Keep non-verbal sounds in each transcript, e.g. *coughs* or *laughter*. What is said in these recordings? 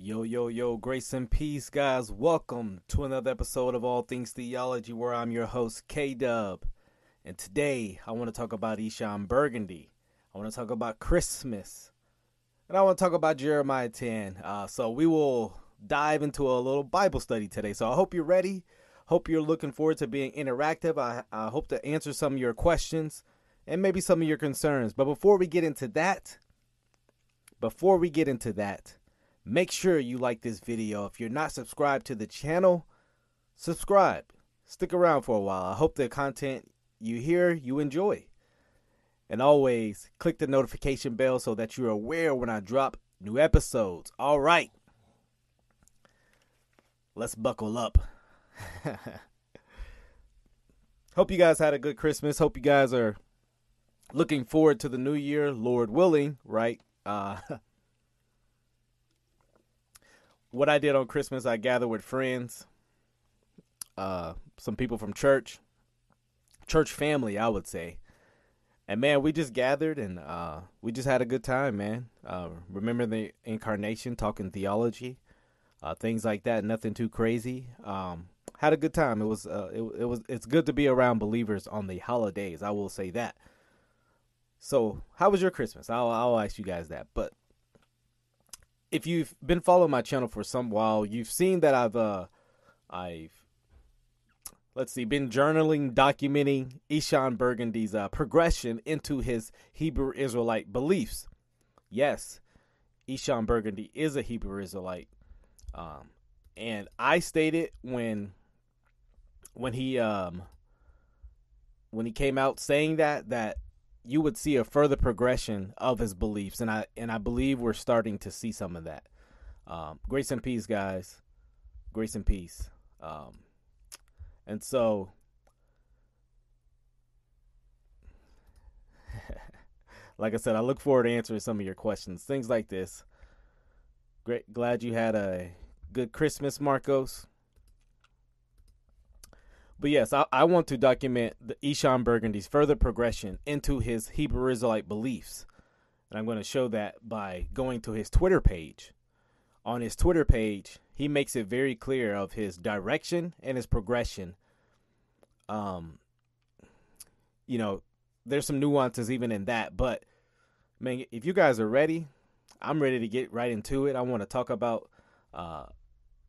Yo, yo, yo, grace and peace, guys. Welcome to another episode of All Things Theology, where I'm your host, K Dub. And today, I want to talk about Eshon Burgundy. I want to talk about Christmas. And I want to talk about Jeremiah 10. Uh, so, we will dive into a little Bible study today. So, I hope you're ready. Hope you're looking forward to being interactive. I, I hope to answer some of your questions and maybe some of your concerns. But before we get into that, before we get into that, Make sure you like this video. If you're not subscribed to the channel, subscribe. Stick around for a while. I hope the content you hear you enjoy. And always click the notification bell so that you're aware when I drop new episodes. All right. Let's buckle up. *laughs* Hope you guys had a good Christmas. Hope you guys are looking forward to the new year, Lord willing, right? Uh *laughs* what I did on Christmas, I gathered with friends, uh, some people from church, church family, I would say. And man, we just gathered and uh, we just had a good time, man. Uh, remember the incarnation, talking theology, uh, things like that. Nothing too crazy. Um, had a good time. It was uh, it, it was it's good to be around believers on the holidays. I will say that. So, how was your Christmas? I'll I'll ask you guys that. But if you've been following my channel for some while, you've seen that I've uh I've let's see, been journaling, documenting Eshon Burgundy's uh, progression into his Hebrew Israelite beliefs. Yes, Eshon Burgundy is a Hebrew Israelite, um, and I stated when when he um when he came out saying that that you would see a further progression of his beliefs, and I and I believe we're starting to see some of that. Um, grace and peace, guys. Grace and peace. Um, and so, *laughs* like I said, I look forward to answering some of your questions, things like this. Great, glad you had a good Christmas, Marcos. But yes, I, I want to document the Eshon Burgundy's further progression into his Hebrew Israelite beliefs. And I'm going to show that by going to his Twitter page. On his Twitter page, he makes it very clear of his direction and his progression. Um, you know, there's some nuances even in that, but man, if you guys are ready, I'm ready to get right into it. I want to talk about uh,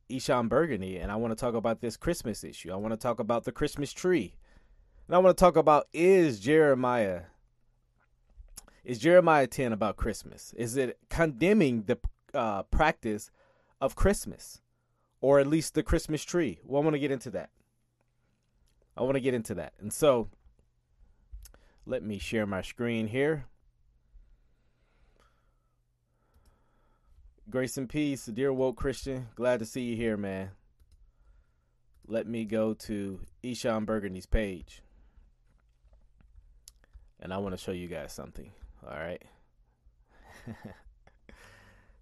Eshon Burgundy, and I want to talk about this Christmas issue. I want to talk about the Christmas tree. And I want to talk about is Jeremiah is Jeremiah 10 about Christmas? Is it condemning the uh, practice of Christmas or at least the Christmas tree? Well, I want to get into that. I want to get into that. And so let me share my screen here. Grace and peace, dear woke Christian. Glad to see you here, man. Let me go to Eshon Burgundy's page. And I want to show you guys something. All right. *laughs*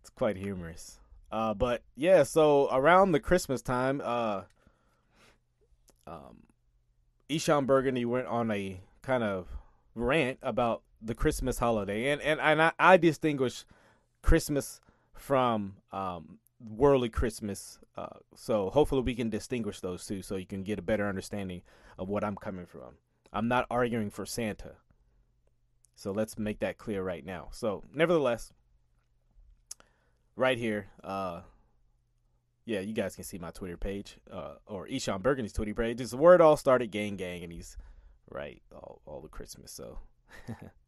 it's quite humorous. Uh, but yeah, so around the Christmas time, uh, um, Eshon Burgundy went on a kind of rant about the Christmas holiday, and and and I, I distinguish Christmas from um, worldly Christmas. Uh, so hopefully we can distinguish those two so you can get a better understanding of what I'm coming from. I'm not arguing for Santa. So let's make that clear right now. So, nevertheless, right here, uh, yeah, you guys can see my Twitter page, uh, or Eshon Burgundy's Twitter page. It's where it all started gang gang, and he's right all all the Christmas. So *laughs*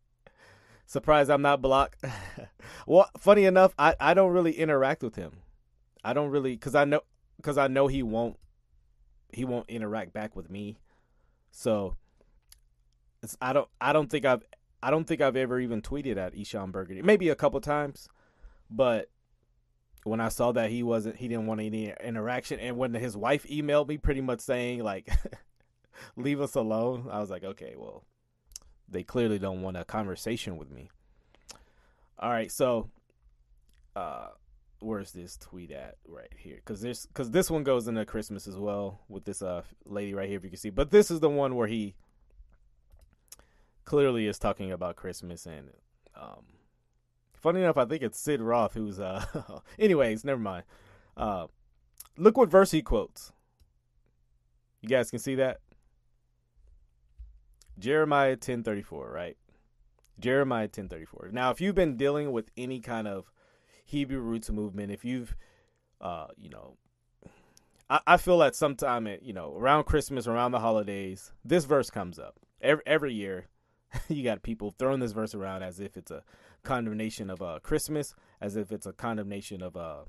Surprised I'm not blocked. *laughs* well, funny enough, I, I don't really interact with him. I don't really cuz I know cuz I know he won't he won't interact back with me. So I don't I don't think I've I don't think I've ever even tweeted at Eshon Burgundy. Maybe a couple times, but when I saw that he wasn't he didn't want any interaction and when his wife emailed me pretty much saying like *laughs* leave us alone, I was like, okay, well, they clearly don't want a conversation with me. All right, so uh where's this tweet at right here cuz this cuz this one goes into Christmas as well with this uh lady right here if you can see. But this is the one where he clearly is talking about Christmas and um Funny enough, I think it's Sid Roth who's. uh *laughs* Anyways, never mind. Uh, look what verse he quotes. You guys can see that. Jeremiah ten thirty four, right? Jeremiah ten thirty four. Now, if you've been dealing with any kind of Hebrew roots movement, if you've, uh, you know, I, I feel that sometime, at, you know, around Christmas, around the holidays, this verse comes up every every year. *laughs* you got people throwing this verse around as if it's a condemnation of uh, Christmas, as if it's a condemnation of uh,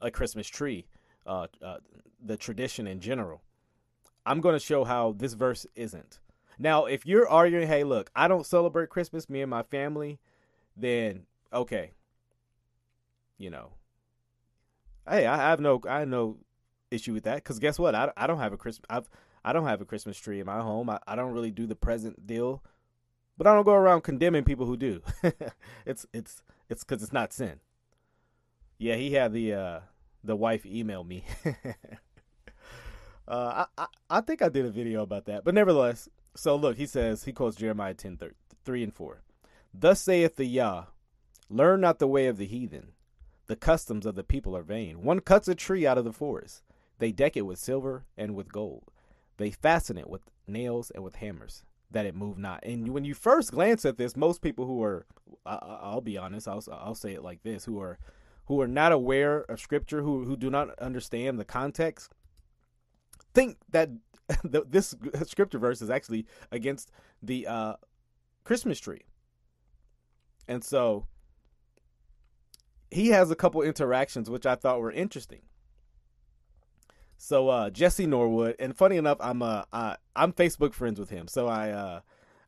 a Christmas tree, uh, uh, the tradition in general. I'm going to show how this verse isn't. Now, if you're arguing, hey, look, I don't celebrate Christmas, me and my family, then okay. You know, hey, I have no, I have no issue with that because guess what? I, I don't have a Christmas. I've I don't have a Christmas tree in my home. I, I don't really do the present deal, but I don't go around condemning people who do. *laughs* it's it's it's because it's not sin. Yeah, he had the uh, the wife email me. *laughs* uh, I, I I think I did a video about that, but nevertheless. So look, he says he quotes Jeremiah 10, 3 and four. Thus saith the Yah, learn not the way of the heathen. The customs of the people are vain. One cuts a tree out of the forest. They deck it with silver and with gold. They fasten it with nails and with hammers, that it move not. And when you first glance at this, most people who are, I, will be honest, I'll, I'll say it like this, who are, who are not aware of Scripture, who who do not understand the context, think that *laughs* the, this *laughs* Scripture verse is actually against the uh, Christmas tree. And so he has a couple interactions which I thought were interesting. So uh, Jesse Norwood, and funny enough, I'm uh I, am Facebook friends with him. So I uh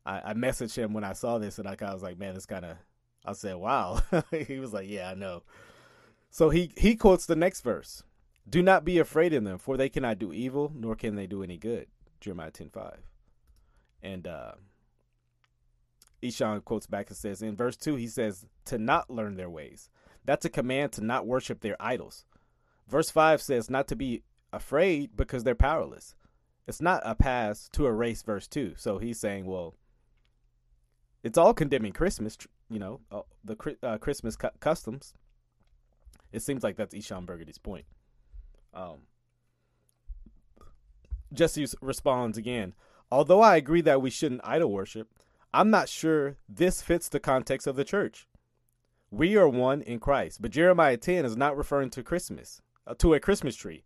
I, I messaged him when I saw this, and I of was like, man, it's kind of. I said, wow. *laughs* he was like, yeah, I know. So he he quotes the next verse: "Do not be afraid of them, for they cannot do evil, nor can they do any good." Jeremiah ten five, and uh, Eshon quotes back and says in verse two, he says, "To not learn their ways." That's a command to not worship their idols. Verse 5 says not to be afraid because they're powerless. It's not a pass to erase verse 2. So he's saying, well, it's all condemning Christmas, you know, uh, the uh, Christmas cu- customs. It seems like that's Eshon Burgundy's point. Um, Jesse responds again. Although I agree that we shouldn't idol worship, I'm not sure this fits the context of the church. We are one in Christ, but Jeremiah 10 is not referring to Christmas, uh, to a Christmas tree.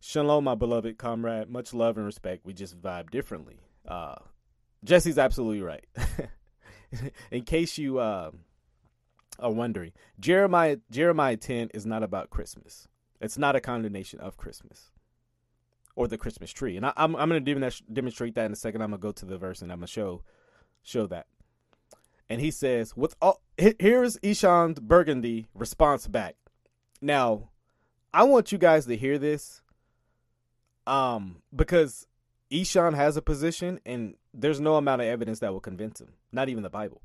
Shalom, my beloved comrade. Much love and respect. We just vibe differently. Uh, Jesse's absolutely right. *laughs* In case you uh, are wondering, Jeremiah Jeremiah 10 is not about Christmas. It's not a condemnation of Christmas or the Christmas tree. And I, am I'm, I'm going to demonstrate that in a second. I'm going to go to the verse and I'm going to show show that. And he says, "With all here's Eshon Burgundy response back. Now, I want you guys to hear this um, because Eshon has a position, and there's no amount of evidence that will convince him. Not even the Bible.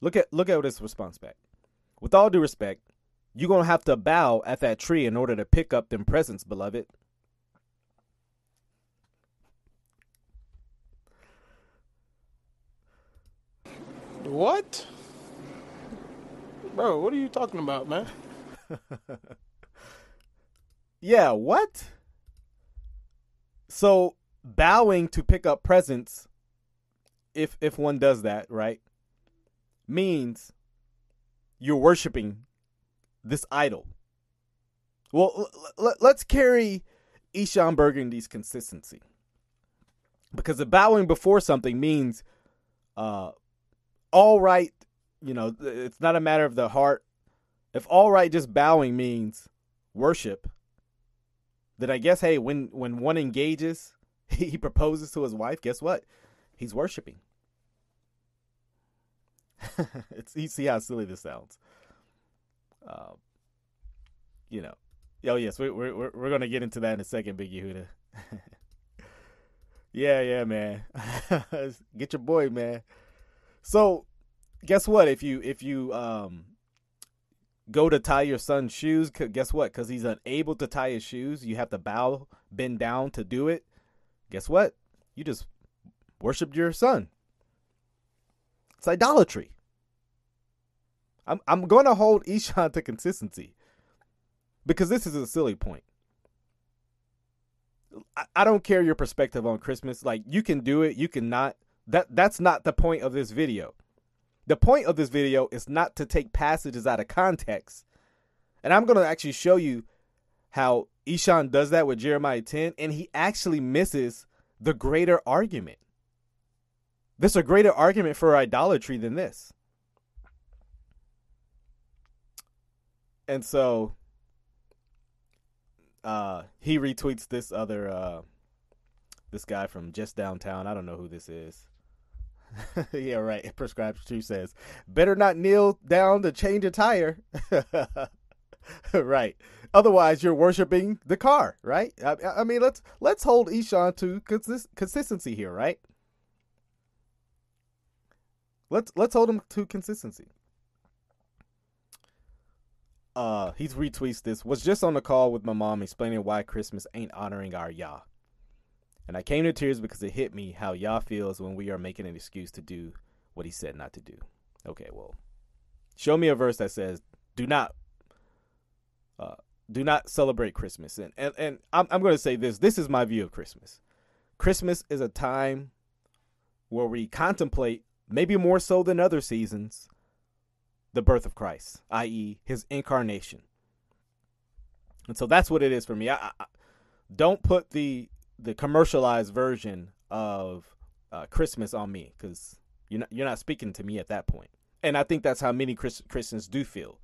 Look at look at his response back. With all due respect, you're gonna have to bow at that tree in order to pick up them presents, beloved. What? Bro, what are you talking about, man? *laughs* yeah, what? So bowing to pick up presents, if if one does that, right, means you're worshiping this idol. Well, l- l- let's carry Eshon Burgundy's consistency. Because the bowing before something means uh, all right, you know, it's not a matter of the heart. If all right just bowing means worship, then I guess hey when when one engages, *laughs* he proposes to his wife. Guess what? He's worshiping. *laughs* it's you see how silly this sounds. Um, you know, oh yes, we, we're we're we're gonna get into that in a second, Big Yehuda. *laughs* yeah, yeah, man. *laughs* get your boy, man. So, guess what? If you if you um go to tie your son's shoes, guess what? Because he's unable to tie his shoes, you have to bow, bend down to do it. Guess what? You just worshiped your son. It's idolatry. I'm I'm going to hold Eshon to consistency because this is a silly point. I, I don't care your perspective on Christmas. Like you can do it, you can not. That that's not the point of this video. The point of this video is not to take passages out of context. And I'm going to actually show you how Eshon does that with Jeremiah 10, and he actually misses the greater argument. There's a greater argument for idolatry than this. And so uh he retweets this other uh this guy from just downtown. I don't know who this is. *laughs* yeah, right. *laughs* Prescribed True says, better not kneel down to change a tire. *laughs* right. Otherwise, you're worshiping the car, right? I, I, mean, let's let's hold Eshon to consist- consistency here, right? Let's let's hold him to consistency. Uh, he's retweets this. Was just on the call with my mom explaining why Christmas ain't honoring our Yah. And I came to tears because it hit me how Yah feels when we are making an excuse to do what he said not to do. Okay, well, show me a verse that says, "Do not, uh, do not celebrate Christmas." And and, and I'm I'm going to say this. This is my view of Christmas. Christmas is a time where we contemplate, maybe more so than other seasons, the birth of Christ, i.e., His incarnation. And so that's what it is for me. I, I don't put the the commercialized version of uh, Christmas on me because you're not you're not speaking to me at that point. and I think that's how many Chris, Christians do feel.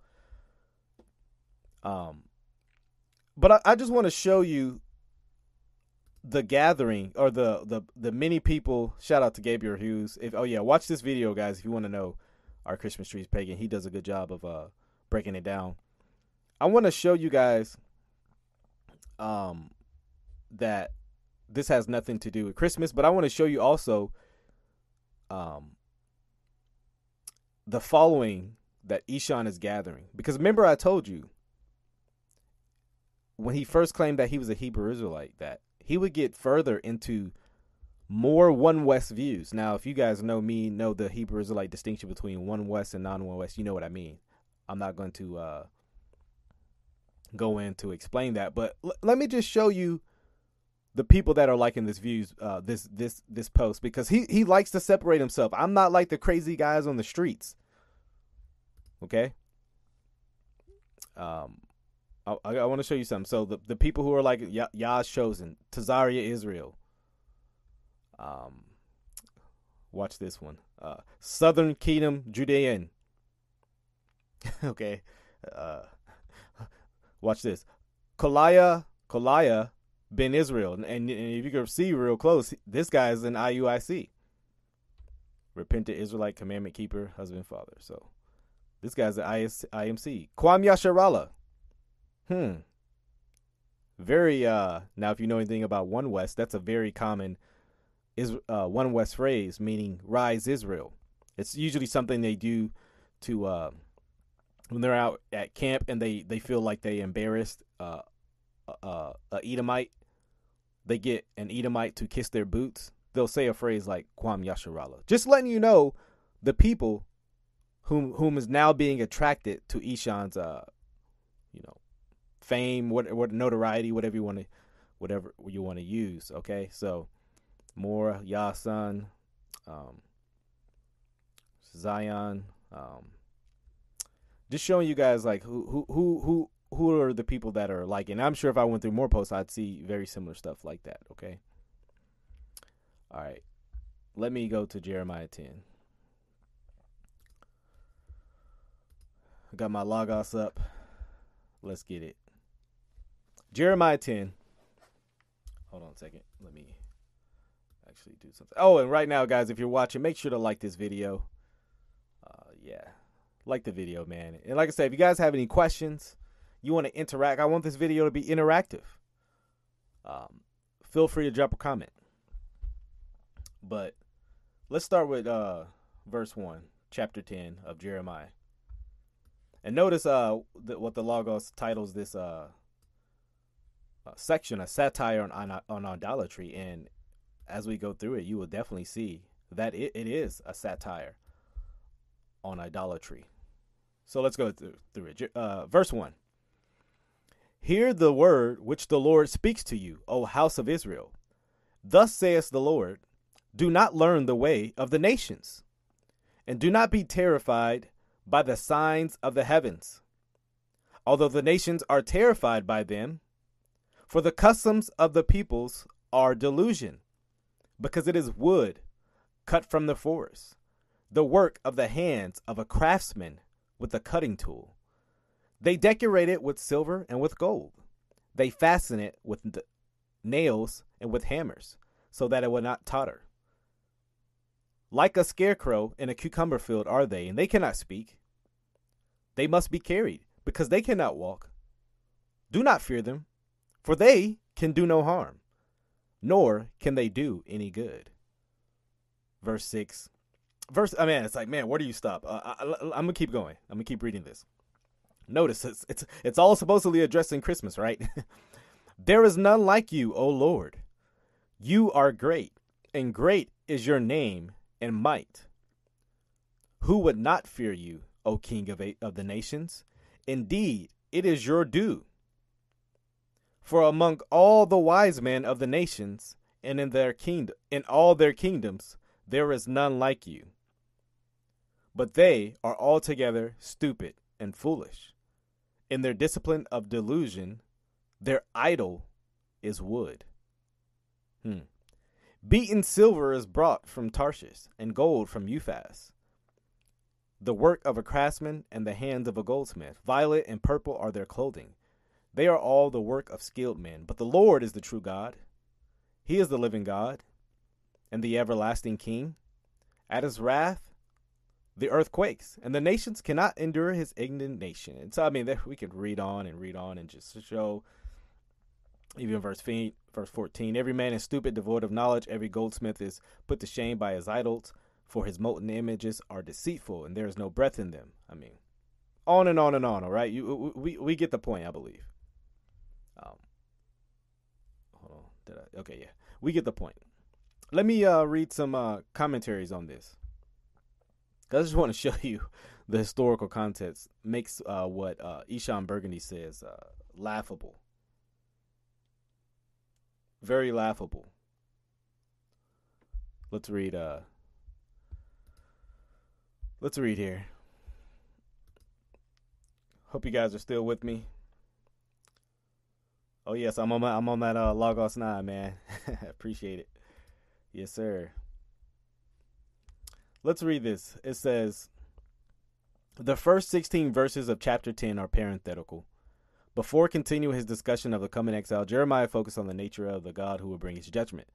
Um, but I, I just want to show you the gathering or the the the many people. Shout out to Gabriel Hughes. If oh yeah, watch this video, guys, if you want to know our Christmas trees pagan. He does a good job of uh breaking it down. I want to show you guys um that this has nothing to do with Christmas, but I want to show you also um, the following that Eshon is gathering. Because remember, I told you when he first claimed that he was a Hebrew Israelite that he would get further into more one West views. Now, if you guys know me, know the Hebrew Israelite distinction between one West and non one West, you know what I mean. I'm not going to uh, go in to explain that, but l- let me just show you the people that are liking this views uh, this this this post because he he likes to separate himself. I'm not like the crazy guys on the streets. Okay. Um, I, I want to show you something. So the the people who are like Yah, Yah's chosen, Tazaria Israel. Um, watch this one. Uh, Southern Kingdom Judean. *laughs* okay. Uh, *laughs* watch this. Kolaya Kolaya Ben Israel. And, and if you can see real close, this guy is an IUIC. Repentant Israelite commandment keeper, husband, father. So this guy's an IMC. Kwam Yasharala. Hmm. Very uh now if you know anything about One West, that's a very common is uh One West phrase meaning rise Israel. It's usually something they do to uh when they're out at camp and they they feel like they embarrassed uh uh, a Edomite they get an Edomite to kiss their boots, they'll say a phrase like Kwam Yasharala. Just letting you know the people whom whom is now being attracted to Eshon's uh you know fame, what what notoriety, whatever you want to whatever you want to use, okay? So more Yasan, um Zion, um just showing you guys like who who who who who are the people that are like and i'm sure if i went through more posts i'd see very similar stuff like that okay? All right. Let me go to jeremiah 10 i got my logos up. Let's get it. Jeremiah 10 hold on a second. Let me actually do something oh and right now guys if you're watching make sure to like this video uh yeah like the video man and like i said if you guys have any questions you want to interact, I want this video to be interactive. Um, feel free to drop a comment. But let's start with uh, verse 1, chapter 10 of Jeremiah. And notice uh, what the Logos titles this uh, uh, section, a satire on, on, on idolatry. And as we go through it, you will definitely see that it, it is a satire on idolatry. So let's go through, through it. Uh, verse 1. Hear the word which the Lord speaks to you, O house of Israel. Thus saith the Lord Do not learn the way of the nations, and do not be terrified by the signs of the heavens, although the nations are terrified by them. For the customs of the peoples are delusion, because it is wood cut from the forest, the work of the hands of a craftsman with a cutting tool. They decorate it with silver and with gold. They fasten it with nails and with hammers, so that it will not totter. Like a scarecrow in a cucumber field are they, and they cannot speak. They must be carried, because they cannot walk. Do not fear them, for they can do no harm, nor can they do any good. Verse 6. Verse, I mean, it's like, man, where do you stop? Uh, I, am gonna keep going. I'm gonna keep reading this. Notice it's it's it's all supposedly addressing Christmas, right? *laughs* there is none like you, O Lord. You are great, and great is your name and might. Who would not fear you, O King of of the nations? Indeed, it is your due. For among all the wise men of the nations, and in their kingdom, in all their kingdoms, there is none like you. But they are altogether stupid and foolish in their discipline of delusion, their idol is wood. Hmm. Beaten silver is brought from Tarshish, and gold from Uphaz. The work of a craftsman and the hands of a goldsmith. Violet and purple are their clothing. They are all the work of skilled men. But the Lord is the true God. He is the living God and the everlasting King. At his wrath, the earth quakes, and the nations cannot endure his indignation. And so, I mean, we could read on and read on and just show, even verse verse 14, every man is stupid, devoid of knowledge. Every goldsmith is put to shame by his idols, for his molten images are deceitful, and there is no breath in them. I mean, on and on and on. All right, you we we get the point, I believe. Um, hold on, did I? Okay, yeah, we get the point. Let me uh, read some uh, commentaries on this. I just want to *laughs* show you the historical context makes uh, what uh, Eshon Burgundy says uh, laughable. Very laughable. Let's read. Uh, let's read here. Hope you guys are still with me. Oh yes, I'm on my, I'm on that uh, Logos nine, man. *laughs* Appreciate it. Yes, sir. Let's read this. It says The first 16 verses of chapter 10 are parenthetical. Before continuing his discussion of the coming exile, Jeremiah focused on the nature of the God who will bring his judgment.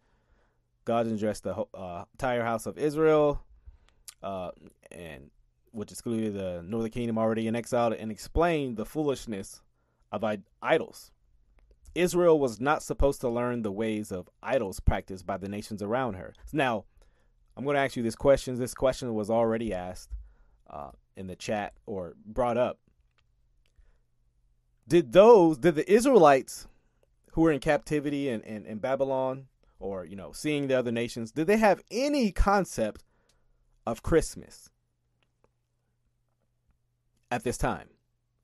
God addressed the uh, entire house of Israel, uh, and which excluded the northern kingdom already in exile, and explained the foolishness of idols. Israel was not supposed to learn the ways of idols practiced by the nations around her. Now, I'm going to ask you this question. This question was already asked uh, in the chat or brought up. Did those, did the Israelites who were in captivity in, in, in Babylon or, you know, seeing the other nations, did they have any concept of Christmas at this time?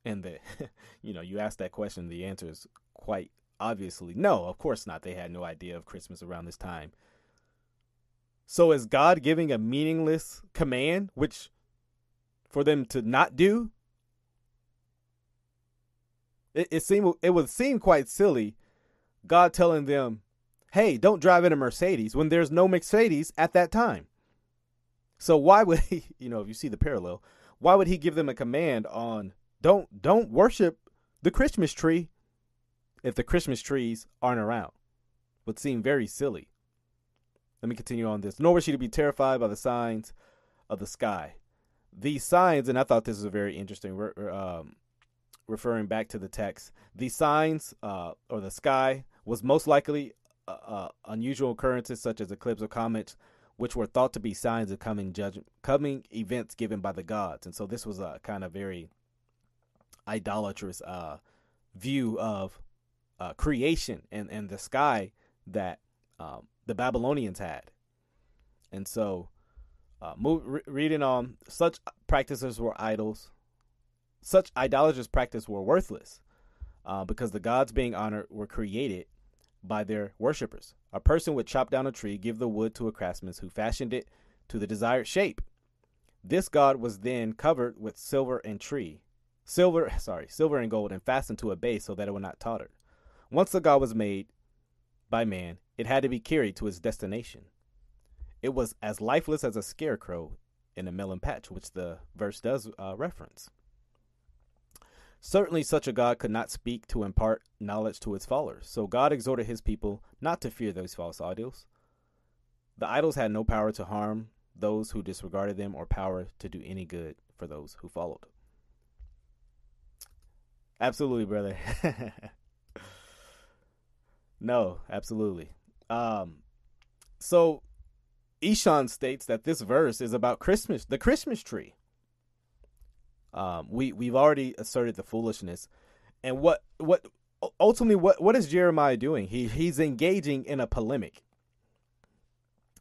And the, *laughs* you know, you ask that question, the answer is quite obviously no, of course not. They had no idea of Christmas around this time. So is God giving a meaningless command, which for them to not do? It, it seemed it would seem quite silly, God telling them, "Hey, don't drive in a Mercedes" when there's no Mercedes at that time. So why would *laughs* he, you know, if you see the parallel, why would he give them a command on don't don't worship the Christmas tree if the Christmas trees aren't around? Would seem very silly. Let me continue on this. Nor was she to be terrified by the signs of the sky. These signs, and I thought this was a very interesting, re- um, referring back to the text. These signs, uh, or the sky, was most likely uh, unusual occurrences such as eclipse or comets, which were thought to be signs of coming judgment, coming events given by the gods. And so this was a kind of very idolatrous uh, view of uh, creation and, and the sky that um, the Babylonians had. And so, uh, move, re- reading on, such practices were idols. such idolatrous practice were worthless uh, because the gods being honored were created by their worshippers. A person would chop down a tree, give the wood to a craftsman who fashioned it to the desired shape. This god was then covered with silver and tree, silver, *laughs* sorry, silver and gold, and fastened to a base so that it would not totter. Once the god was made by man, it had to be carried to its destination. It was as lifeless as a scarecrow in a melon patch, which the verse does uh, reference. Certainly, such a God could not speak to impart knowledge to its followers. So God exhorted his people not to fear those false idols. The idols had no power to harm those who disregarded them or power to do any good for those who followed. Absolutely, brother. *laughs* no, absolutely. Um, so Eshon states that this verse is about Christmas, the Christmas tree. Um, we we've already asserted the foolishness, and what what ultimately what what is Jeremiah doing? He he's engaging in a polemic.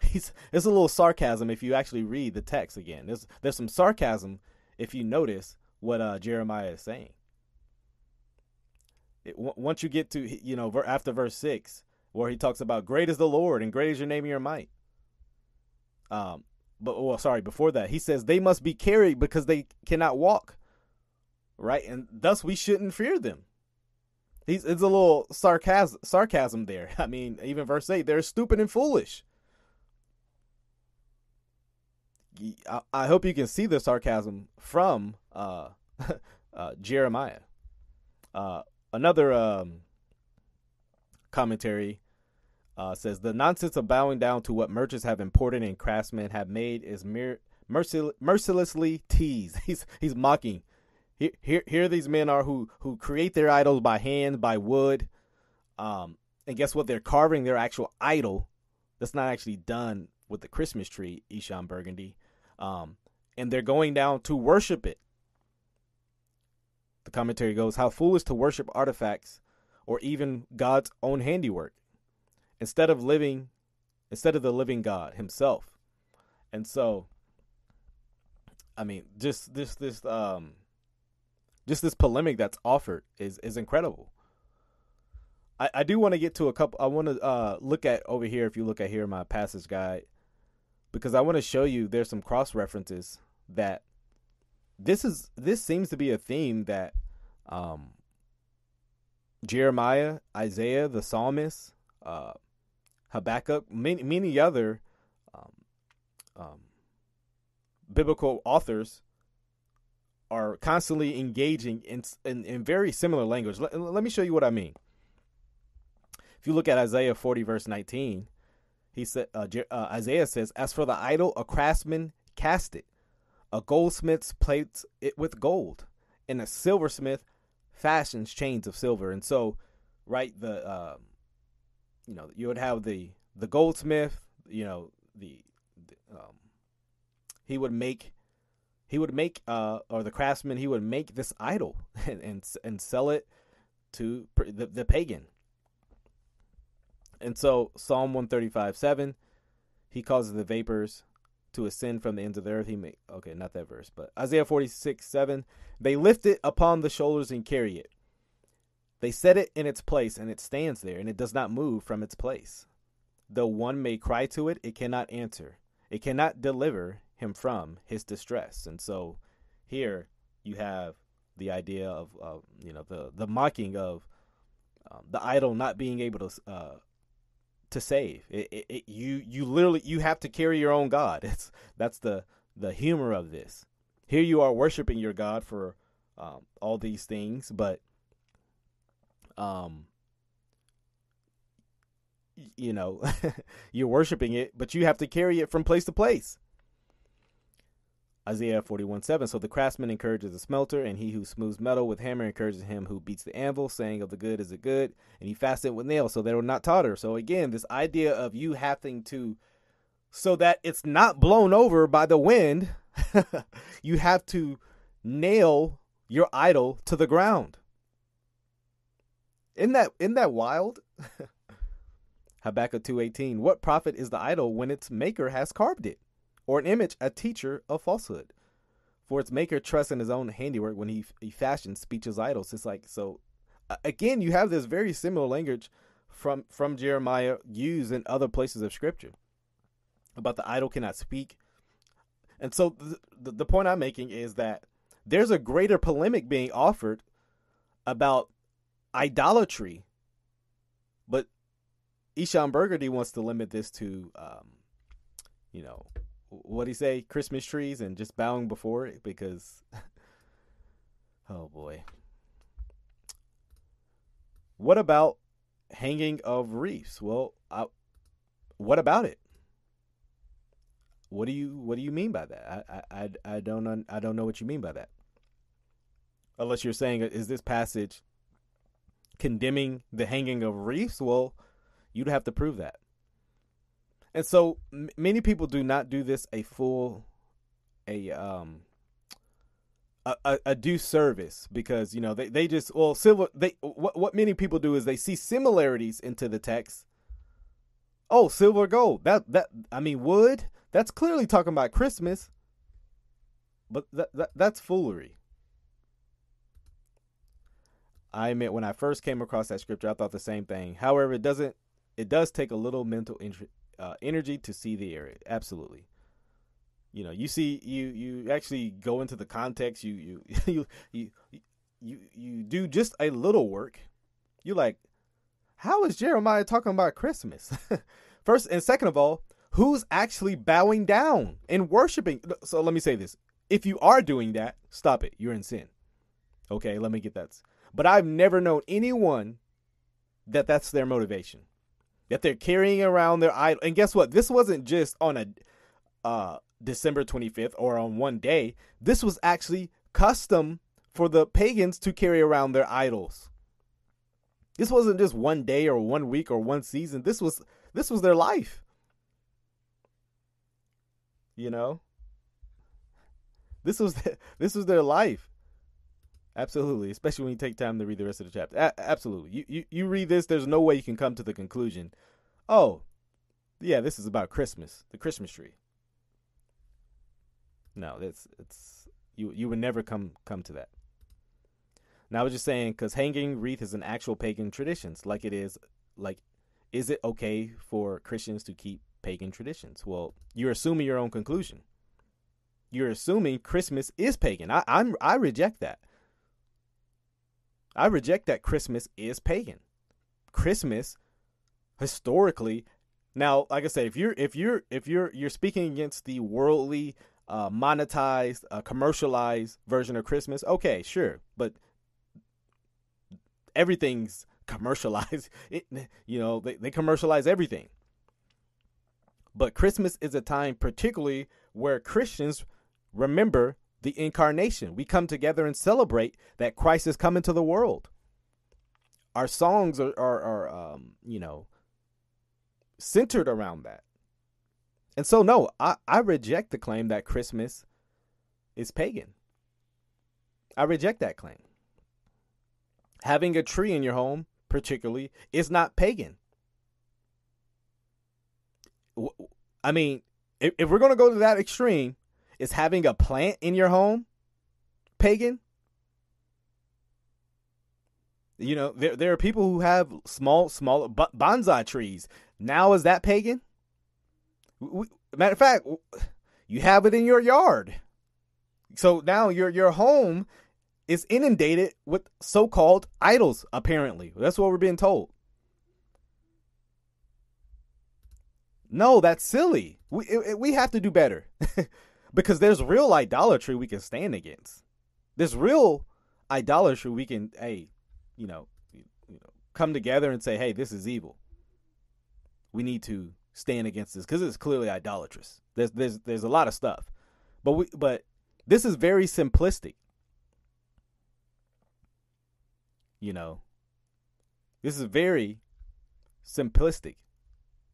He's there's a little sarcasm if you actually read the text again. There's there's some sarcasm if you notice what uh, Jeremiah is saying. It, w- once you get to you know after verse six, where he talks about great is the Lord and great is your name and your might. Um, but well, sorry, before that, he says they must be carried because they cannot walk. Right? And thus we shouldn't fear them. He's it's a little sarcasm sarcasm there. *laughs* I mean, even verse 8, they're stupid and foolish. I, I hope you can see the sarcasm from uh, *laughs* uh, Jeremiah. Uh, another um, commentary uh, says the nonsense of bowing down to what merchants have imported and craftsmen have made is mere mercil- mercilessly teased. *laughs* He's he's mocking. Here, here, here these men are who who create their idols by hand, by wood, um, and guess what? They're carving their actual idol. That's not actually done with the Christmas tree, Eshon Burgundy, um, and they're going down to worship it. The commentary goes, "How foolish to worship artifacts, or even God's own handiwork." instead of living instead of the living God himself. And so I mean, just this this um just this polemic that's offered is is incredible. I, I do want to get to a couple I want to uh look at over here if you look at here my passage guide because I want to show you there's some cross references that this is this seems to be a theme that um Jeremiah, Isaiah, the psalmist, uh, Habakkuk, many many other um, um, biblical authors are constantly engaging in, in, in very similar language. Let, let, me show you what I mean. If you look at Isaiah 40 verse 19, he said uh, uh, Isaiah says, "As for the idol, a craftsman cast it, a goldsmith plates it with gold, and a silversmith fashions chains of silver." And so, right, the um, you know, you would have the the goldsmith, you know, the, the um, he would make he would make uh or the craftsman he would make this idol *laughs* and and, and sell it to the, the pagan. And so Psalm 135 7, he causes the vapors to ascend from the ends of the earth. He may okay, not that verse, but Isaiah 46 7, they lift it upon the shoulders and carry it. They set it in its place, and it stands there, and it does not move from its place. Though one may cry to it, it cannot answer. It cannot deliver him from his distress. And so here you have the idea of, uh, you know, the, the mocking of um, the idol not being able to uh, to save. It, it, it, you you literally you have to carry your own God. *laughs* It's that's the the humor of this. Here you are worshiping your God for um, all these things, but um, you know, *laughs* you're worshiping it, but you have to carry it from place to place. Isaiah 41 7. So the craftsman encourages the smelter, and he who smooths metal with hammer encourages him who beats the anvil, saying, Of the good is it good, and he fastened with nails so they will not totter. So again, this idea of you having to, so that it's not blown over by the wind, *laughs* you have to nail your idol to the ground. Isn't that isn't that wild? *laughs* Habakkuk 2:18 What profit is the idol when its maker has carved it or an image a teacher of falsehood For its maker trusts in his own handiwork when he he fashioned speeches idols. It's like so. Again, you have this very similar language from from Jeremiah used in other places of Scripture about the idol cannot speak. And so the, the point I'm making is that there's a greater polemic being offered about idolatry, but Eshon Burgundy wants to limit this to, um, you know, what do you say, Christmas trees and just bowing before it because, *laughs* oh boy. What about hanging of wreaths? Well, I, what about it? What do you What do you mean by that? I I I don't I don't know what you mean by that. Unless you're saying is this passage condemning the hanging of wreaths? Well, you'd have to prove that. And so m- many people do not do this a full a um a, a, a due service because you know they, they just well silver they what what many people do is they see similarities into the text. Oh, silver gold. That that I mean wood that's clearly talking about Christmas. But that, that that's foolery. I admit when I first came across that scripture, I thought the same thing. However, it doesn't. It does take a little mental uh, energy to see the area. Absolutely. You know, you see, you you actually go into the context. You you *laughs* you you you you do just a little work. You like, how is Jeremiah talking about Christmas? *laughs* First and second of all, who's actually bowing down and worshiping. So let me say this. If you are doing that, stop it. You're in sin. Okay, let me get that. But I've never known anyone that that's their motivation. That they're carrying around their idol. And guess what? This wasn't just on a uh, December 25th or on one day. This was actually custom for the pagans to carry around their idols. This wasn't just one day or one week or one season. This was this was their life. You know, this was *laughs* this was their life. Absolutely, especially when you take time to read the rest of the chapter. A- absolutely, you, you you read this. There's no way you can come to the conclusion. Oh, yeah, this is about Christmas, the Christmas tree. No, it's it's you you would never come come to that. Now I was just saying because hanging wreath is an actual pagan traditions, like it is like, is it okay for Christians to keep pagan traditions. Well, you're assuming your own conclusion. You're assuming Christmas is pagan. I, I'm I reject that. I reject that Christmas is pagan. Christmas historically now like i said if you're if you're if you're you're speaking against the worldly uh, monetized uh, commercialized version of christmas okay sure but everything's commercialized *laughs* it, you know they, they commercialize everything but Christmas is a time, particularly where Christians remember the incarnation. We come together and celebrate that Christ has come into the world. Our songs are, are, are um, you know, centered around that. And so, no, I, I reject the claim that Christmas is pagan. I reject that claim. Having a tree in your home, particularly, is not pagan. I mean, if, if we're going to go to that extreme, is having a plant in your home pagan? You know, there there are people who have small small bonsai trees. Now is that pagan? We, matter of fact, you have it in your yard. So now your your home is inundated with so-called idols apparently. That's what we're being told. No, that's silly. We it, we have to do better *laughs* because there's real idolatry we can stand against. There's real idolatry we can, hey, you know, you know, come together and say, hey, this is evil. We need to stand against this because it's clearly idolatrous. There's there's there's a lot of stuff, but we but this is very simplistic. You know, this is very simplistic.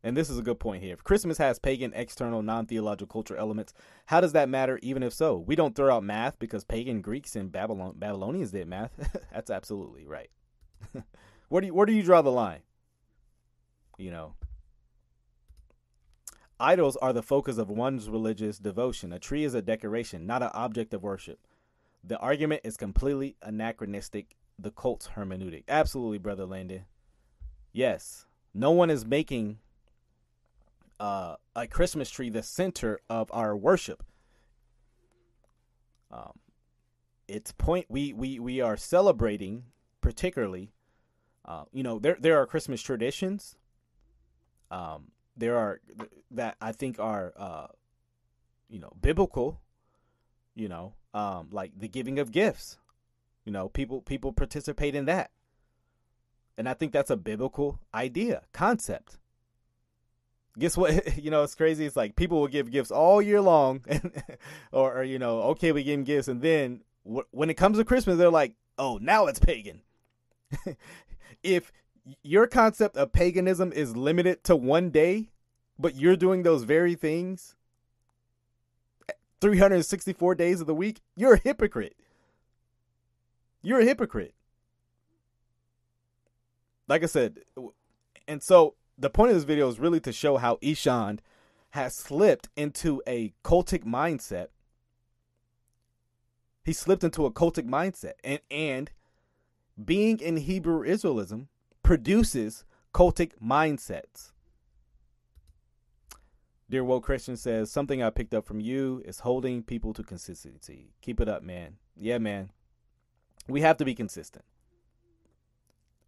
And this is a good point here. If Christmas has pagan, external, non theological cultural elements, how does that matter, even if so? We don't throw out math because pagan Greeks and Babylon Babylonians did math. *laughs* That's absolutely right. *laughs* where do you where do you draw the line? You know. Idols are the focus of one's religious devotion. A tree is a decoration, not an object of worship. The argument is completely anachronistic. The cult's hermeneutic. Absolutely, brother Landon. Yes, no one is making uh, a Christmas tree the center of our worship. Um, it's point we we we are celebrating particularly. Uh, you know, there there are Christmas traditions. Um, there are that I think are uh, you know biblical. You know, um, like the giving of gifts. You know, people people participate in that, and I think that's a biblical idea concept. Guess what? *laughs* You know, it's crazy. It's like people will give gifts all year long, *laughs* or, or you know, okay, we give them gifts, and then wh- when it comes to Christmas, they're like, oh, now it's pagan. *laughs* if your concept of paganism is limited to one day, but you're doing those very things 364 days of the week, you're a hypocrite. You're a hypocrite. Like I said, and so the point of this video is really to show how Eshon has slipped into a cultic mindset. He slipped into a cultic mindset. And and being in Hebrew Israelism produces cultic mindsets. Dear Woke Christian says, something I picked up from you is holding people to consistency. Keep it up, man. Yeah, man. We have to be consistent.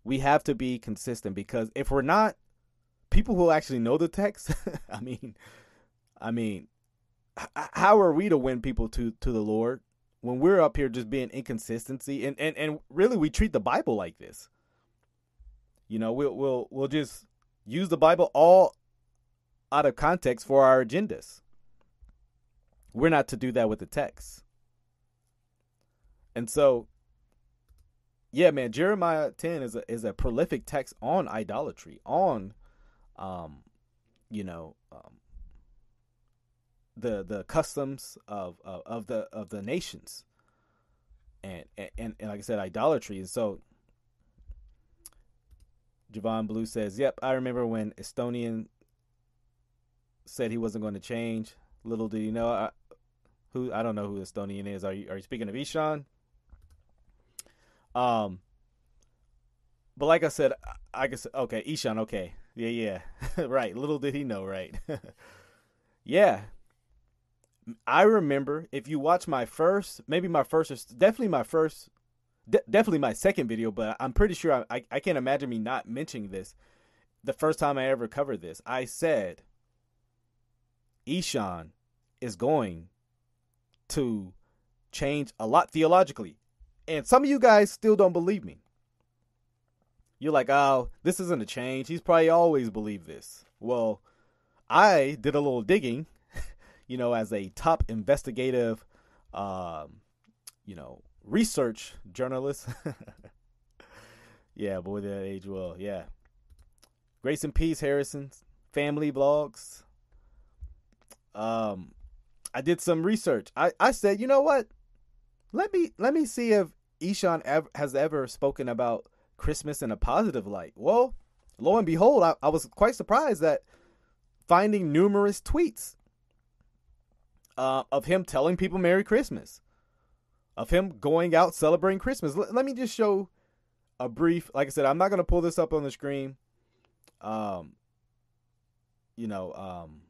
We have to be consistent because if we're not, people who actually know the text, *laughs* I mean, I mean, how are we to win people to to the Lord when we're up here just being inconsistency and and and really we treat the Bible like this? You know, we'll we'll we'll just use the Bible all out of context for our agendas. We're not to do that with the text. And so yeah, man, Jeremiah 10 is a is a prolific text on idolatry, on um you know, um, the the customs of, of of the of the nations. And, and and like I said, idolatry. And so Javon Blue says, "Yep, I remember when Estonian said he wasn't going to change. Little did he know. I, who I don't know who Estonian is. Are you are you speaking of Eshon? Um, but like I said, I, guess okay, Eshon, Okay, yeah, yeah, *laughs* right. Little did he know, right? *laughs* yeah, I remember if you watch my first, maybe my first, definitely my first, de- definitely my second video, but I'm pretty sure I, I, I can't imagine me not mentioning this. The first time I ever covered this, I said Eshon is going to change a lot theologically. And some of you guys still don't believe me. You're like, oh, this isn't a change. He's probably always believed this. Well, I did a little digging, *laughs* you know, as a top investigative, um, you know, research journalist. *laughs* yeah, boy, that age well. Yeah. Grace and Peace, Harrison's family blogs. Um, I did some research. I, I said, you know what? Let me let me see if Eshon ever, has ever spoken about Christmas in a positive light. Well, lo and behold, I, I was quite surprised that finding numerous tweets uh, of him telling people Merry Christmas, of him going out celebrating Christmas. L- let me just show a brief. Like I said, I'm not going to pull this up on the screen. Um, you know, um,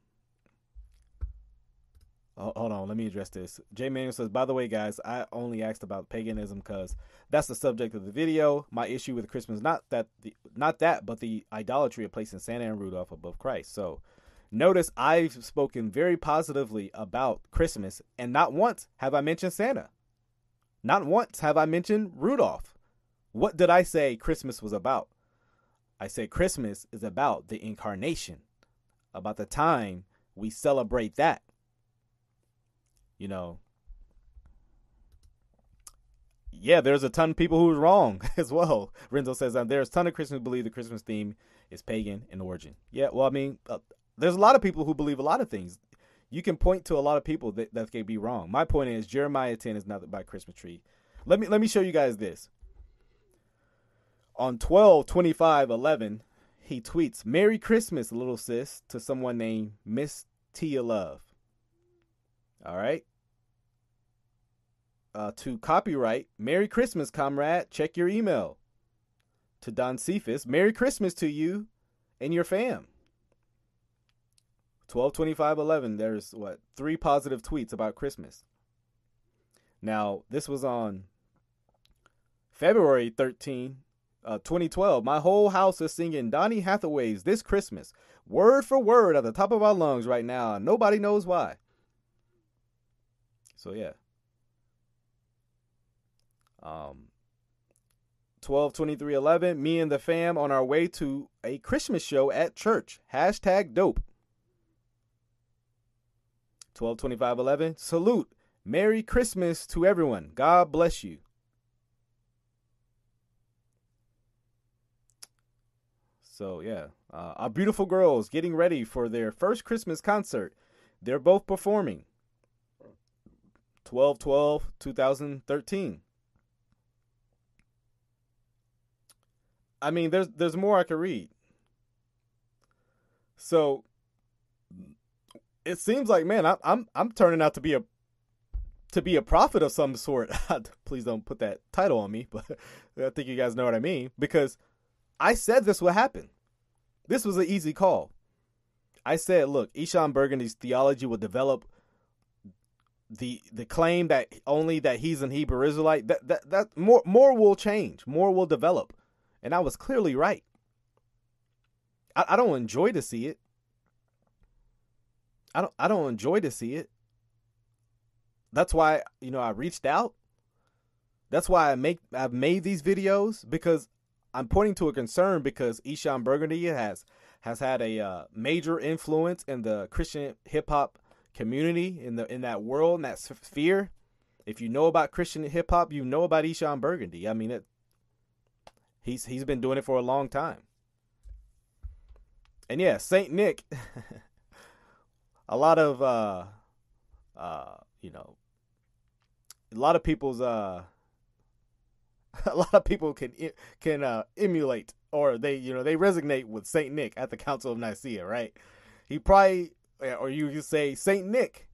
Oh, hold on, let me address this. Jay Manuel says, by the way, guys, I only asked about paganism because that's the subject of the video. My issue with Christmas not that the not that, but the idolatry of placing Santa and Rudolph above Christ. So notice I've spoken very positively about Christmas, and not once have I mentioned Santa. Not once have I mentioned Rudolph. What did I say Christmas was about? I said Christmas is about the incarnation, about the time we celebrate that you know, yeah, there's a ton of people who's wrong *laughs* as well. Renzo says um, there's a ton of Christians who believe the Christmas theme is pagan in origin. Yeah, well, I mean, uh, there's a lot of people who believe a lot of things. You can point to a lot of people that, that can be wrong. My point is Jeremiah 10 is not about Christmas tree. Let me let me show you guys this. On 12 25 11, he tweets, Merry Christmas, little sis, to someone named Miss T you love. All right. Uh, to copyright, Merry Christmas, comrade. Check your email. To Don Cephas, Merry Christmas to you and your fam. 122511, there's what, three positive tweets about Christmas. Now, this was on February 13, uh, 2012. My whole house is singing Donny Hathaway's This Christmas, word for word at the top of our lungs right now, nobody knows why. So, yeah. Um, 12 23 11 me and the fam on our way to a christmas show at church. Hashtag dope. 12 25 11 salute. Merry christmas to everyone. God bless you. So yeah uh, our beautiful girls getting ready for their first christmas concert. They're both performing 12 12 2013 I mean, there's there's more I could read. So it seems like, man, I'm I'm I'm turning out to be a to be a prophet of some sort. *laughs* Please don't put that title on me, but *laughs* I think you guys know what I mean because I said this would happen. This was an easy call. I said, look, Eshon Burgundy's theology will develop the the claim that only that he's an Hebrew Israelite that that that more more will change, more will develop. And I was clearly right. I, I don't enjoy to see it. I don't I don't enjoy to see it. That's why, you know, I reached out. That's why I make I've made these videos because I'm pointing to a concern because Eshon Burgundy has has had a uh, major influence in the Christian hip hop community in the in that world in that sphere. If you know about Christian hip hop, you know about Eshon Burgundy. I mean, it, He's he's been doing it for a long time. And yeah, Saint Nick. *laughs* a lot of uh uh you know a lot of people's uh *laughs* a lot of people can can uh, emulate or they you know they resonate with Saint Nick at the Council of Nicaea, right? He probably or you could say Saint Nick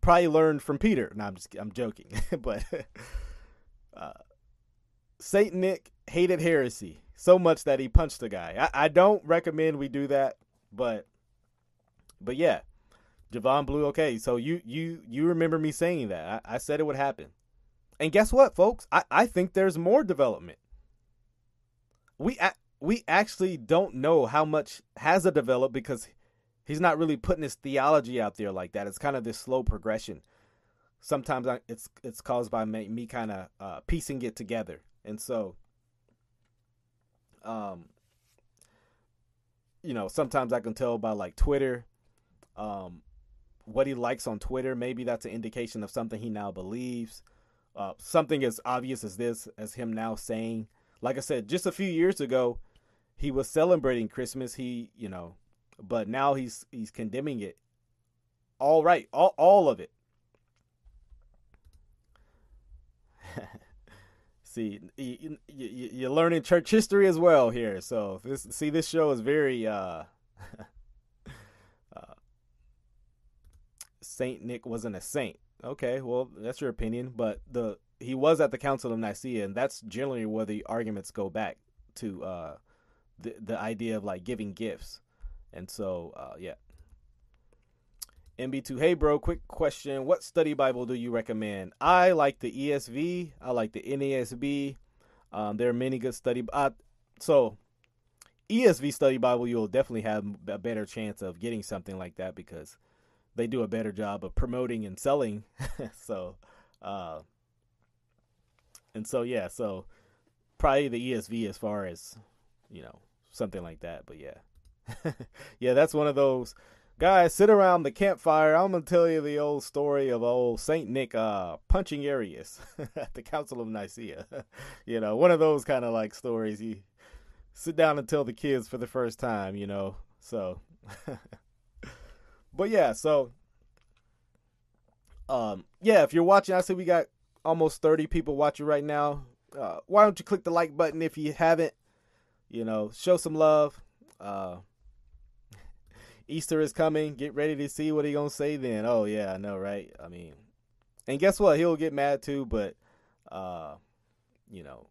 probably learned from Peter. No, I'm just I'm joking, *laughs* but uh, Saint Nick hated heresy so much that he punched the guy. I, I don't recommend we do that, but but yeah, Javon Blue. Okay, so you you you remember me saying that? I, I said it would happen, and guess what, folks? I I think there's more development. We we actually don't know how much has it developed because he's not really putting his theology out there like that. It's kind of this slow progression. Sometimes I, it's it's caused by me, me kind of uh, piecing it together. And so, um, you know, sometimes I can tell by like Twitter, um, what he likes on Twitter. Maybe that's an indication of something he now believes. Uh, something as obvious as this, as him now saying, like I said, just a few years ago, he was celebrating Christmas. He, you know, but now he's he's condemning it. All right, all all of it. *laughs* see you, you, you're learning church history as well here so this see this show is very uh, *laughs* uh, saint nick wasn't a saint okay well that's your opinion but the he was at the council of nicaea and that's generally where the arguments go back to uh, the the idea of like giving gifts and so uh, yeah MB2, hey bro, quick question. What study Bible do you recommend? I like the ESV. I like the NASB. Um, there are many good study. Uh, so, ESV study Bible, you'll definitely have a better chance of getting something like that because they do a better job of promoting and selling. *laughs* so, uh, and so yeah, so probably the ESV as far as you know something like that. But yeah, *laughs* yeah, that's one of those Guys, sit around the campfire. I'm gonna tell you the old story of old Saint Nick uh, punching Arius *laughs* at the Council of Nicaea. *laughs* you know, one of those kind of like stories. You sit down and tell the kids for the first time. You know, so. but yeah, so. Um, yeah, if you're watching, I see we got almost 30 people watching right now. Uh, why don't you click the like button if you haven't? You know, show some love. Uh, Easter is coming. Get ready to see what he gonna say then. Oh yeah, I know, right? I mean, and guess what? He'll get mad too, but uh, you know,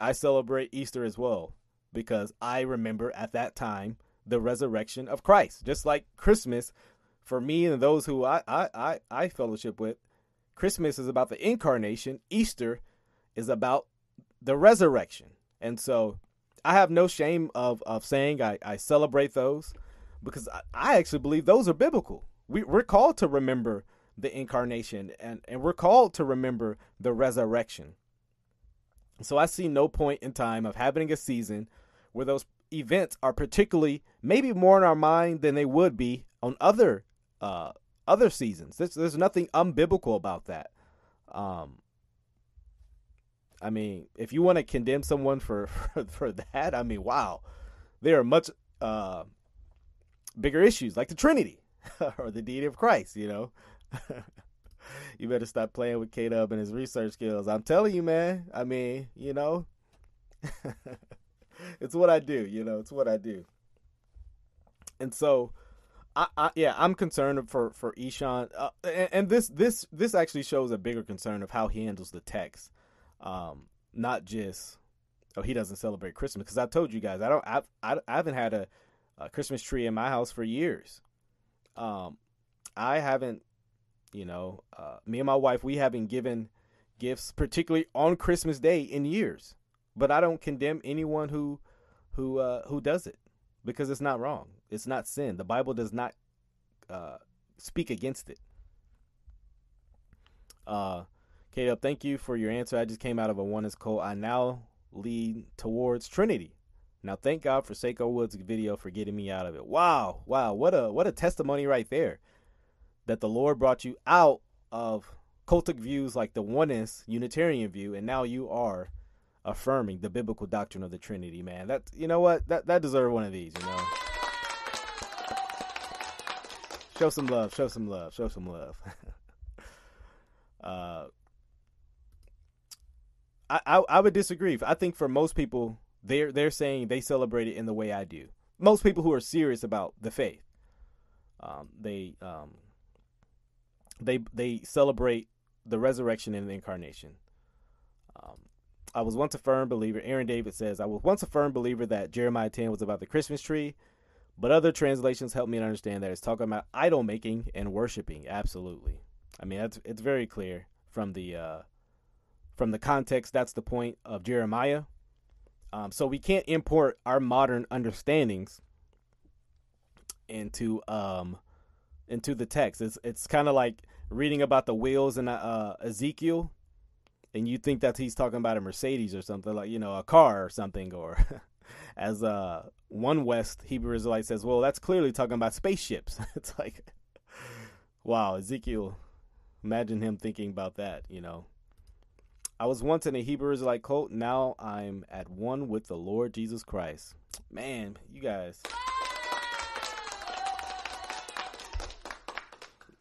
I celebrate Easter as well because I remember at that time the resurrection of Christ. Just like Christmas, for me and those who I I I, I fellowship with, Christmas is about the incarnation. Easter is about the resurrection, and so I have no shame of of saying I I celebrate those because I, I actually believe those are biblical. We, we're called to remember the incarnation and, and we're called to remember the resurrection. So I see no point in time of having a season where those events are particularly maybe more in our mind than they would be on other uh, other seasons. There's, there's nothing unbiblical about that. Um, I mean, if you want to condemn someone for, for, *laughs* for that, I mean, wow, there are much uh, bigger issues like the Trinity *laughs* or the deity of Christ. You know, *laughs* you better stop playing with K Dub and his research skills. I'm telling you, man. I mean, you know, *laughs* it's what I do. You know, it's what I do. And so, I, I yeah, I'm concerned for for Eshon, uh, and, and, this this this actually shows a bigger concern of how he handles the text, um, not just oh he doesn't celebrate Christmas because I told you guys I don't I I, I haven't had a, a Christmas tree in my house for years. Um, I haven't, you know, uh, me and my wife we haven't given gifts particularly on Christmas Day in years, but I don't condemn anyone who who uh, who does it because it's not wrong. It's not sin. The Bible does not uh, speak against it. Uh, Caleb, thank you for your answer. I just came out of a oneness cult. I now lead towards Trinity. Now, thank God for Seiko Woods' video for getting me out of it. Wow, wow, what a what a testimony right there, that the Lord brought you out of cultic views like the oneness Unitarian view, and now you are affirming the biblical doctrine of the Trinity. Man, that you know what that that deserves one of these. You know, show some love, show some love, show some love. *laughs* uh, I, I I would disagree. I think for most people they're they're saying they celebrate it in the way I do. Most people who are serious about the faith, um, they um, they they celebrate the resurrection and the incarnation. Um, I was once a firm believer. Aaron David says, I was once a firm believer that Jeremiah 10 was about the Christmas tree, but other translations help me understand that it's talking about idol making and worshiping. Absolutely. I mean, that's it's very clear from the uh, from the context. That's the point of Jeremiah. Um, so we can't import our modern understandings into um, into the text. It's it's kind of like reading about the wheels in uh, Ezekiel, and you think that he's talking about a Mercedes or something like you know a car or something, or *laughs* as uh, one West Hebrew Israelite says, well, that's clearly talking about spaceships. *laughs* it's like, wow, Ezekiel. Imagine him thinking about that, you know. I was once in a Hebrew Israelite cult. Now I'm at one with the Lord Jesus Christ. Man, you guys.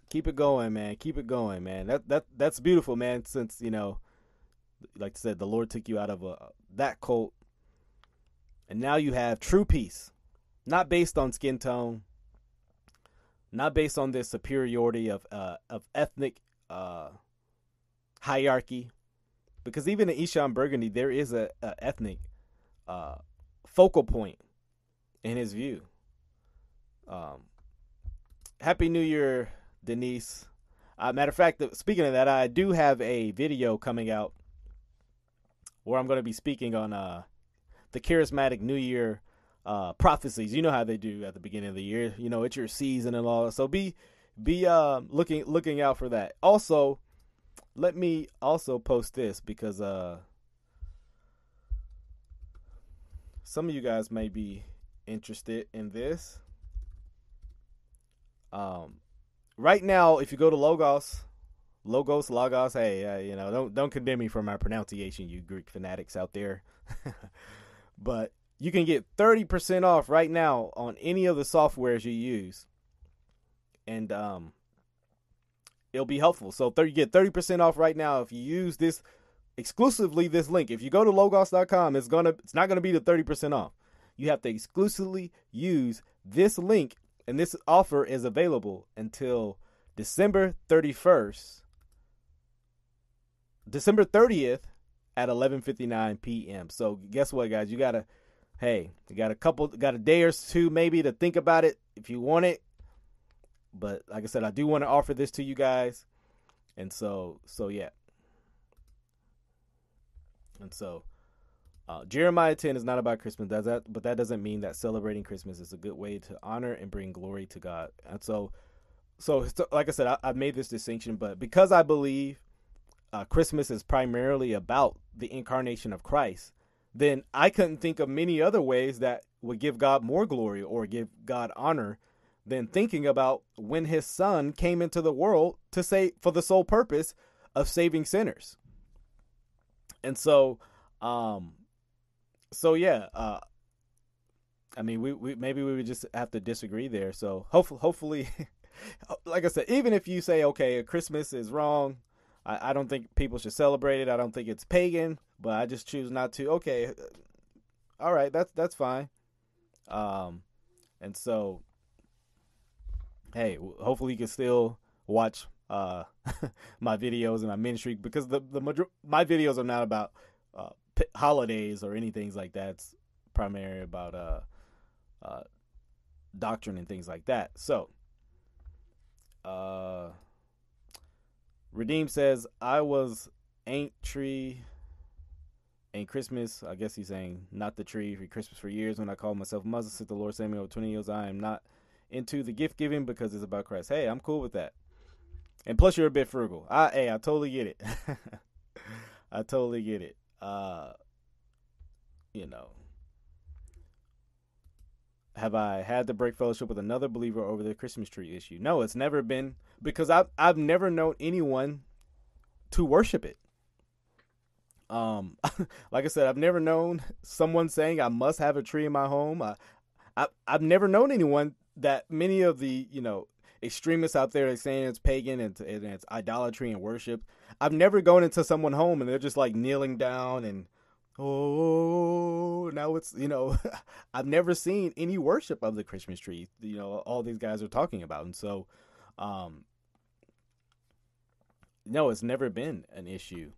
Keep it going, man. Keep it going, man. That that that's beautiful, man. Since you know, like I said, the Lord took you out of a that cult, and now you have true peace, not based on skin tone, not based on this superiority of uh, of ethnic uh, hierarchy, because even in Eshon Burgundy, there is a, a ethnic uh, focal point in his view. Um, Happy New Year, Denise. Uh, matter of fact, speaking of that, I do have a video coming out where I'm going to be speaking on uh, the charismatic New Year uh, prophecies. You know how they do at the beginning of the year. You know, it's your season and all. So be be uh, looking looking out for that. Also, let me also post this because uh some of you guys may be interested in this. Um right now if you go to Logos Logos Logos hey uh, you know don't don't condemn me for my pronunciation you Greek fanatics out there. *laughs* but you can get 30% off right now on any of the softwares you use. And um it'll be helpful. So 30, you get 30% off right now if you use this exclusively this link. If you go to logos.com, it's gonna it's not gonna be the 30% off. You have to exclusively use this link and this offer is available until December 31st, December 30th at 11:59 p.m. So guess what, guys? You gotta, hey, you got a couple, got a day or two maybe to think about it if you want it. But like I said, I do want to offer this to you guys, and so, so yeah, and so. Uh, Jeremiah 10 is not about Christmas, does that? But that doesn't mean that celebrating Christmas is a good way to honor and bring glory to God. And so, so, so like I said, I, I made this distinction, but because I believe uh, Christmas is primarily about the incarnation of Christ, then I couldn't think of many other ways that would give God more glory or give God honor than thinking about when His Son came into the world to say for the sole purpose of saving sinners. And so, um, so yeah, uh, I mean, we, we maybe we would just have to disagree there. So hopefully, hopefully, *laughs* like I said, even if you say okay, Christmas is wrong, I, I don't think people should celebrate it. I don't think it's pagan, but I just choose not to. Okay, all right, that's that's fine. Um, and so, hey, hopefully you can still watch uh *laughs* my videos and my ministry because the the my videos are not about uh holidays or anything like that. It's primarily about uh, uh, doctrine and things like that. So, uh, Redeem says, I was ain't tree ain't Christmas. I guess he's saying not the tree for Christmas for years when I called myself Muslim since the Lord sent me over 20 years. I am not into the gift giving because it's about Christ. Hey, I'm cool with that. And plus, you're a bit frugal. I, hey, I totally get it. *laughs* I totally get it uh, you know, have I had to break fellowship with another believer over the Christmas tree issue? No, it's never been because I've I've never known anyone to worship it. Um, *laughs* like I said, I've never known someone saying I must have a tree in my home. I, I I've never known anyone that many of the you know extremists out there are saying it's pagan and, and it's idolatry and worship. I've never gone into someone home and they're just like kneeling down and oh now it's you know *laughs* I've never seen any worship of the Christmas tree. You know all these guys are talking about, and so um, no, it's never been an issue.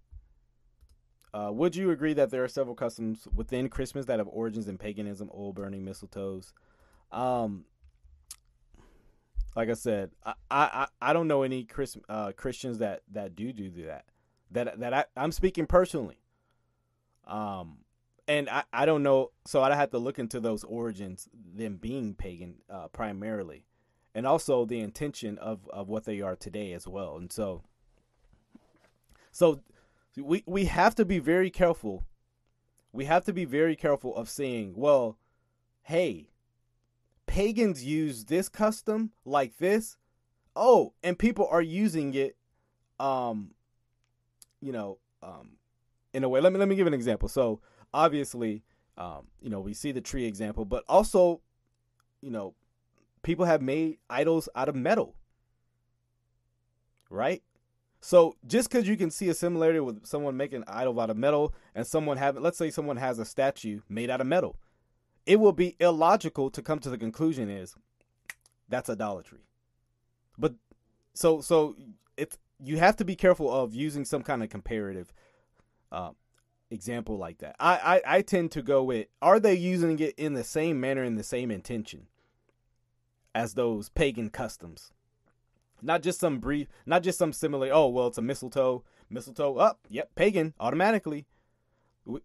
Uh, would you agree that there are several customs within Christmas that have origins in paganism, oil burning, mistletoes? Um, like I said, I I, I don't know any Chris, uh, Christians that that do do that. That that I, I'm speaking personally. Um, and I, I don't know, so I'd have to look into those origins, them being pagan uh, primarily, and also the intention of of what they are today as well. And so, so we we have to be very careful. We have to be very careful of saying, well, hey, pagans use this custom like this. Oh, and people are using it um you know, um in a way. Let me let me give an example. So, obviously, um, you know, we see the tree example, but also, you know, people have made idols out of metal. Right? So just because you can see a similarity with someone making an idol out of metal and someone having, let's say someone has a statue made out of metal, it will be illogical to come to the conclusion is that's idolatry. But so so it's you have to be careful of using some kind of comparative uh, example like that. I, I I tend to go with are they using it in the same manner in the same intention as those pagan customs? Not just some brief, not just some similar. Oh well, it's a mistletoe. Mistletoe up. Oh, yep, pagan automatically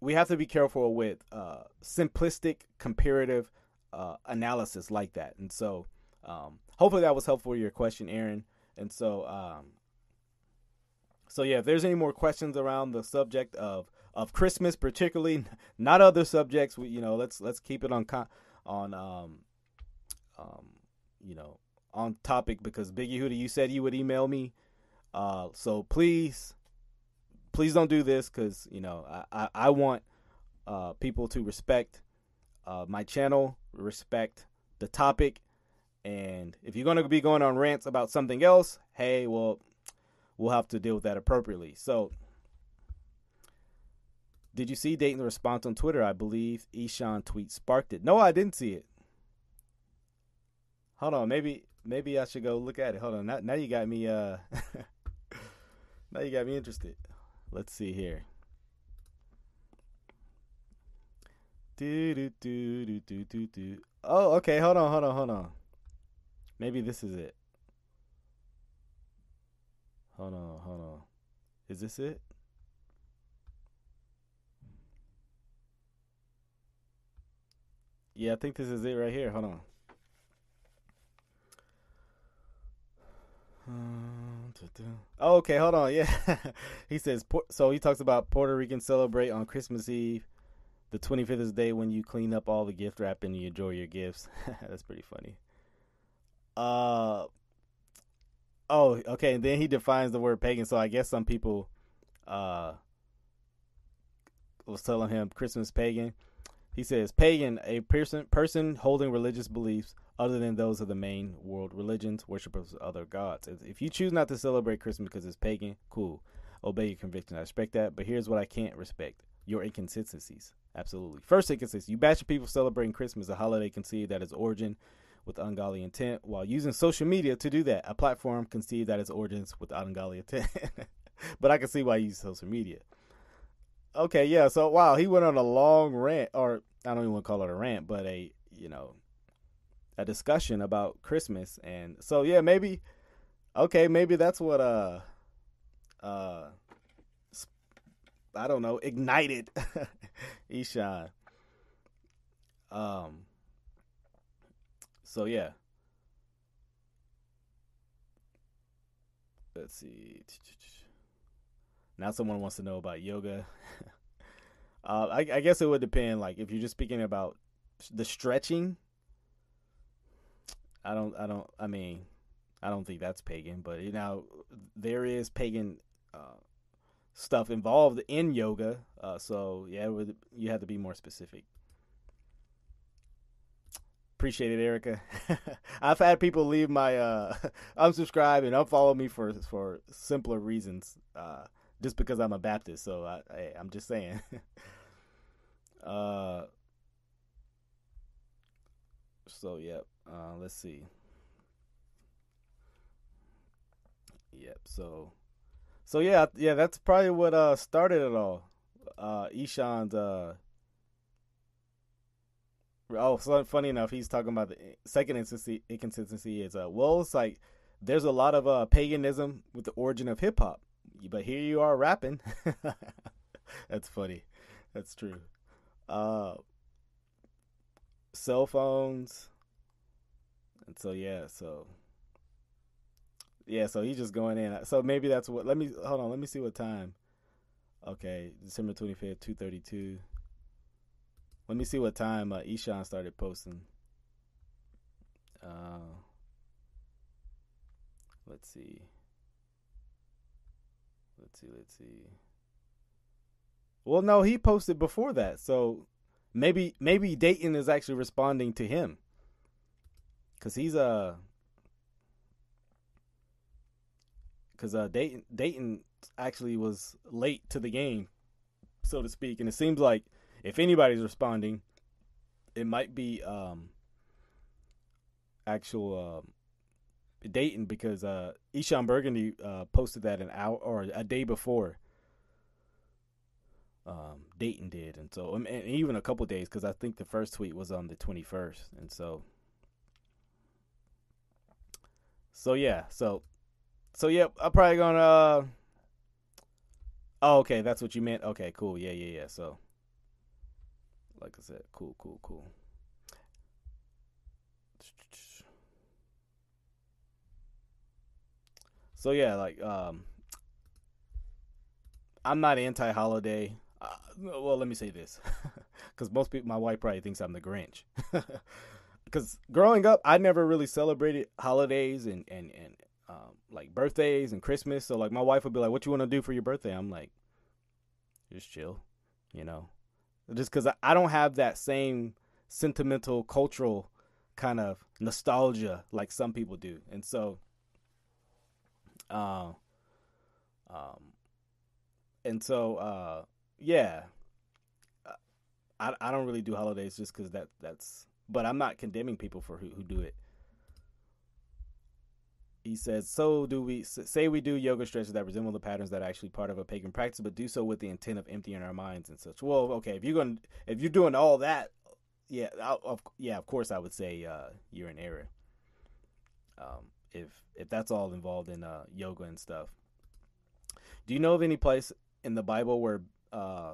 we have to be careful with uh, simplistic comparative uh, analysis like that. And so, um, hopefully, that was helpful to your question, Aaron. And so, um, so yeah, if there's any more questions around the subject of of Christmas, particularly, *laughs* not other subjects, we you know let's let's keep it on on um, um, you know on topic because Biggie Hootie, you said you would email me. Uh, so please please don't do this because you know I, I, I want uh, people to respect uh, my channel, respect the topic, and if you're gonna be going on rants about something else, hey, well, we'll have to deal with that appropriately. So, did you see Dayton's response on Twitter? I believe Eshon tweet sparked it. No, I didn't see it. hold on. Maybe maybe I should go look at it. Hold on. Now, now you got me. Uh, *laughs* now you got me interested. Let's see here. Do do do do do do do. Oh, okay. Hold on. Hold on. Hold on. Maybe this is it. Hold on. Hold on. Is this it? Yeah, I think this is it right here. Hold on. Uh, Oh, okay, hold on. Yeah, *laughs* he says so. He talks about Puerto Ricans celebrate on Christmas Eve. The 25th is the day when you clean up all the gift wrap and you enjoy your gifts. *laughs* That's pretty funny. Uh oh, okay. And then he defines the word pagan. So I guess some people uh was telling him Christmas pagan. He says pagan, a person person holding religious beliefs other than those of the main world religions, worshippers of other gods. If you choose not to celebrate Christmas because it's pagan, cool. Obey your conviction. I respect that. But here's what I can't respect your inconsistencies. Absolutely. First inconsistency. You bash people celebrating Christmas, a holiday conceived at its origin with ungodly intent, while using social media to do that. A platform conceived at its origins with ungodly intent. *laughs* but I can see why you use social media. Okay, yeah. So wow, he went on a long rant, or I don't even want to call it a rant, but a you know a discussion about Christmas, and so yeah, maybe okay, maybe that's what uh uh I don't know ignited *laughs* Eshon. Um. So yeah. Let's see. Now someone wants to know about yoga. *laughs* uh, I, I guess it would depend. Like if you're just speaking about the stretching, I don't. I don't. I mean, I don't think that's pagan. But you know, there is pagan uh, stuff involved in yoga. Uh, so yeah, would, you have to be more specific. Appreciate it, Erica. *laughs* I've had people leave my uh, *laughs* unsubscribe and unfollow me for for simpler reasons. Uh, just because I'm a Baptist. So I, I I'm just saying. *laughs* uh. So yep. Uh, let's see. Yep. So. So yeah, yeah, that's probably what uh started it all. Uh Eshon's uh Oh, so funny enough, he's talking about the second inconsistency, inconsistency is uh well, it's like there's a lot of uh paganism with the origin of hip hop but here you are rapping. *laughs* That's funny. That's true. Uh, cell phones. And so yeah, so yeah, so he's just going in. So maybe that's what. Let me hold on. Let me see what time. Okay, December twenty fifth, two thirty two. Let me see what time uh, Eshon started posting. Uh, let's see. Let's see, let's see. Well, no, he posted before that, so maybe maybe Dayton is actually responding to him because he's uh because uh Dayton Dayton actually was late to the game, so to speak, and it seems like if anybody's responding, it might be um actual um Dayton because uh, Eshon Burgundy uh, posted that an hour or a day before. Um, Dayton did, and so and even a couple days because I think the first tweet was on the twenty first, and so so yeah, so so yeah, I'm probably gonna. Uh, oh, okay, that's what you meant. Okay, cool. Yeah, yeah, yeah. So, like I said, cool, cool, cool. So yeah, like um, I'm not anti-holiday. Uh, well, let me say this, *laughs* because most people, my wife probably thinks I'm the Grinch. *laughs* Because growing up, I never really celebrated holidays and and and um, like birthdays and Christmas. So like my wife would be like, "What you want to do for your birthday?" I'm like, "Just chill," you know, just because I, I don't have that same sentimental, cultural kind of nostalgia like some people do, and so uh, um, and so uh, yeah, I I don't really do holidays just because that that's. But I'm not condemning people for who who do it. he says, "So do we say we do yoga stretches that resemble the patterns that are actually part of a pagan practice, but do so with the intent of emptying our minds and such." Well, okay, if you're going, if you're doing all that, yeah, I, of, yeah, of course, I would say uh, you're in error. Um, if if that's all involved in uh, yoga and stuff. Do you know of any place in the Bible where uh,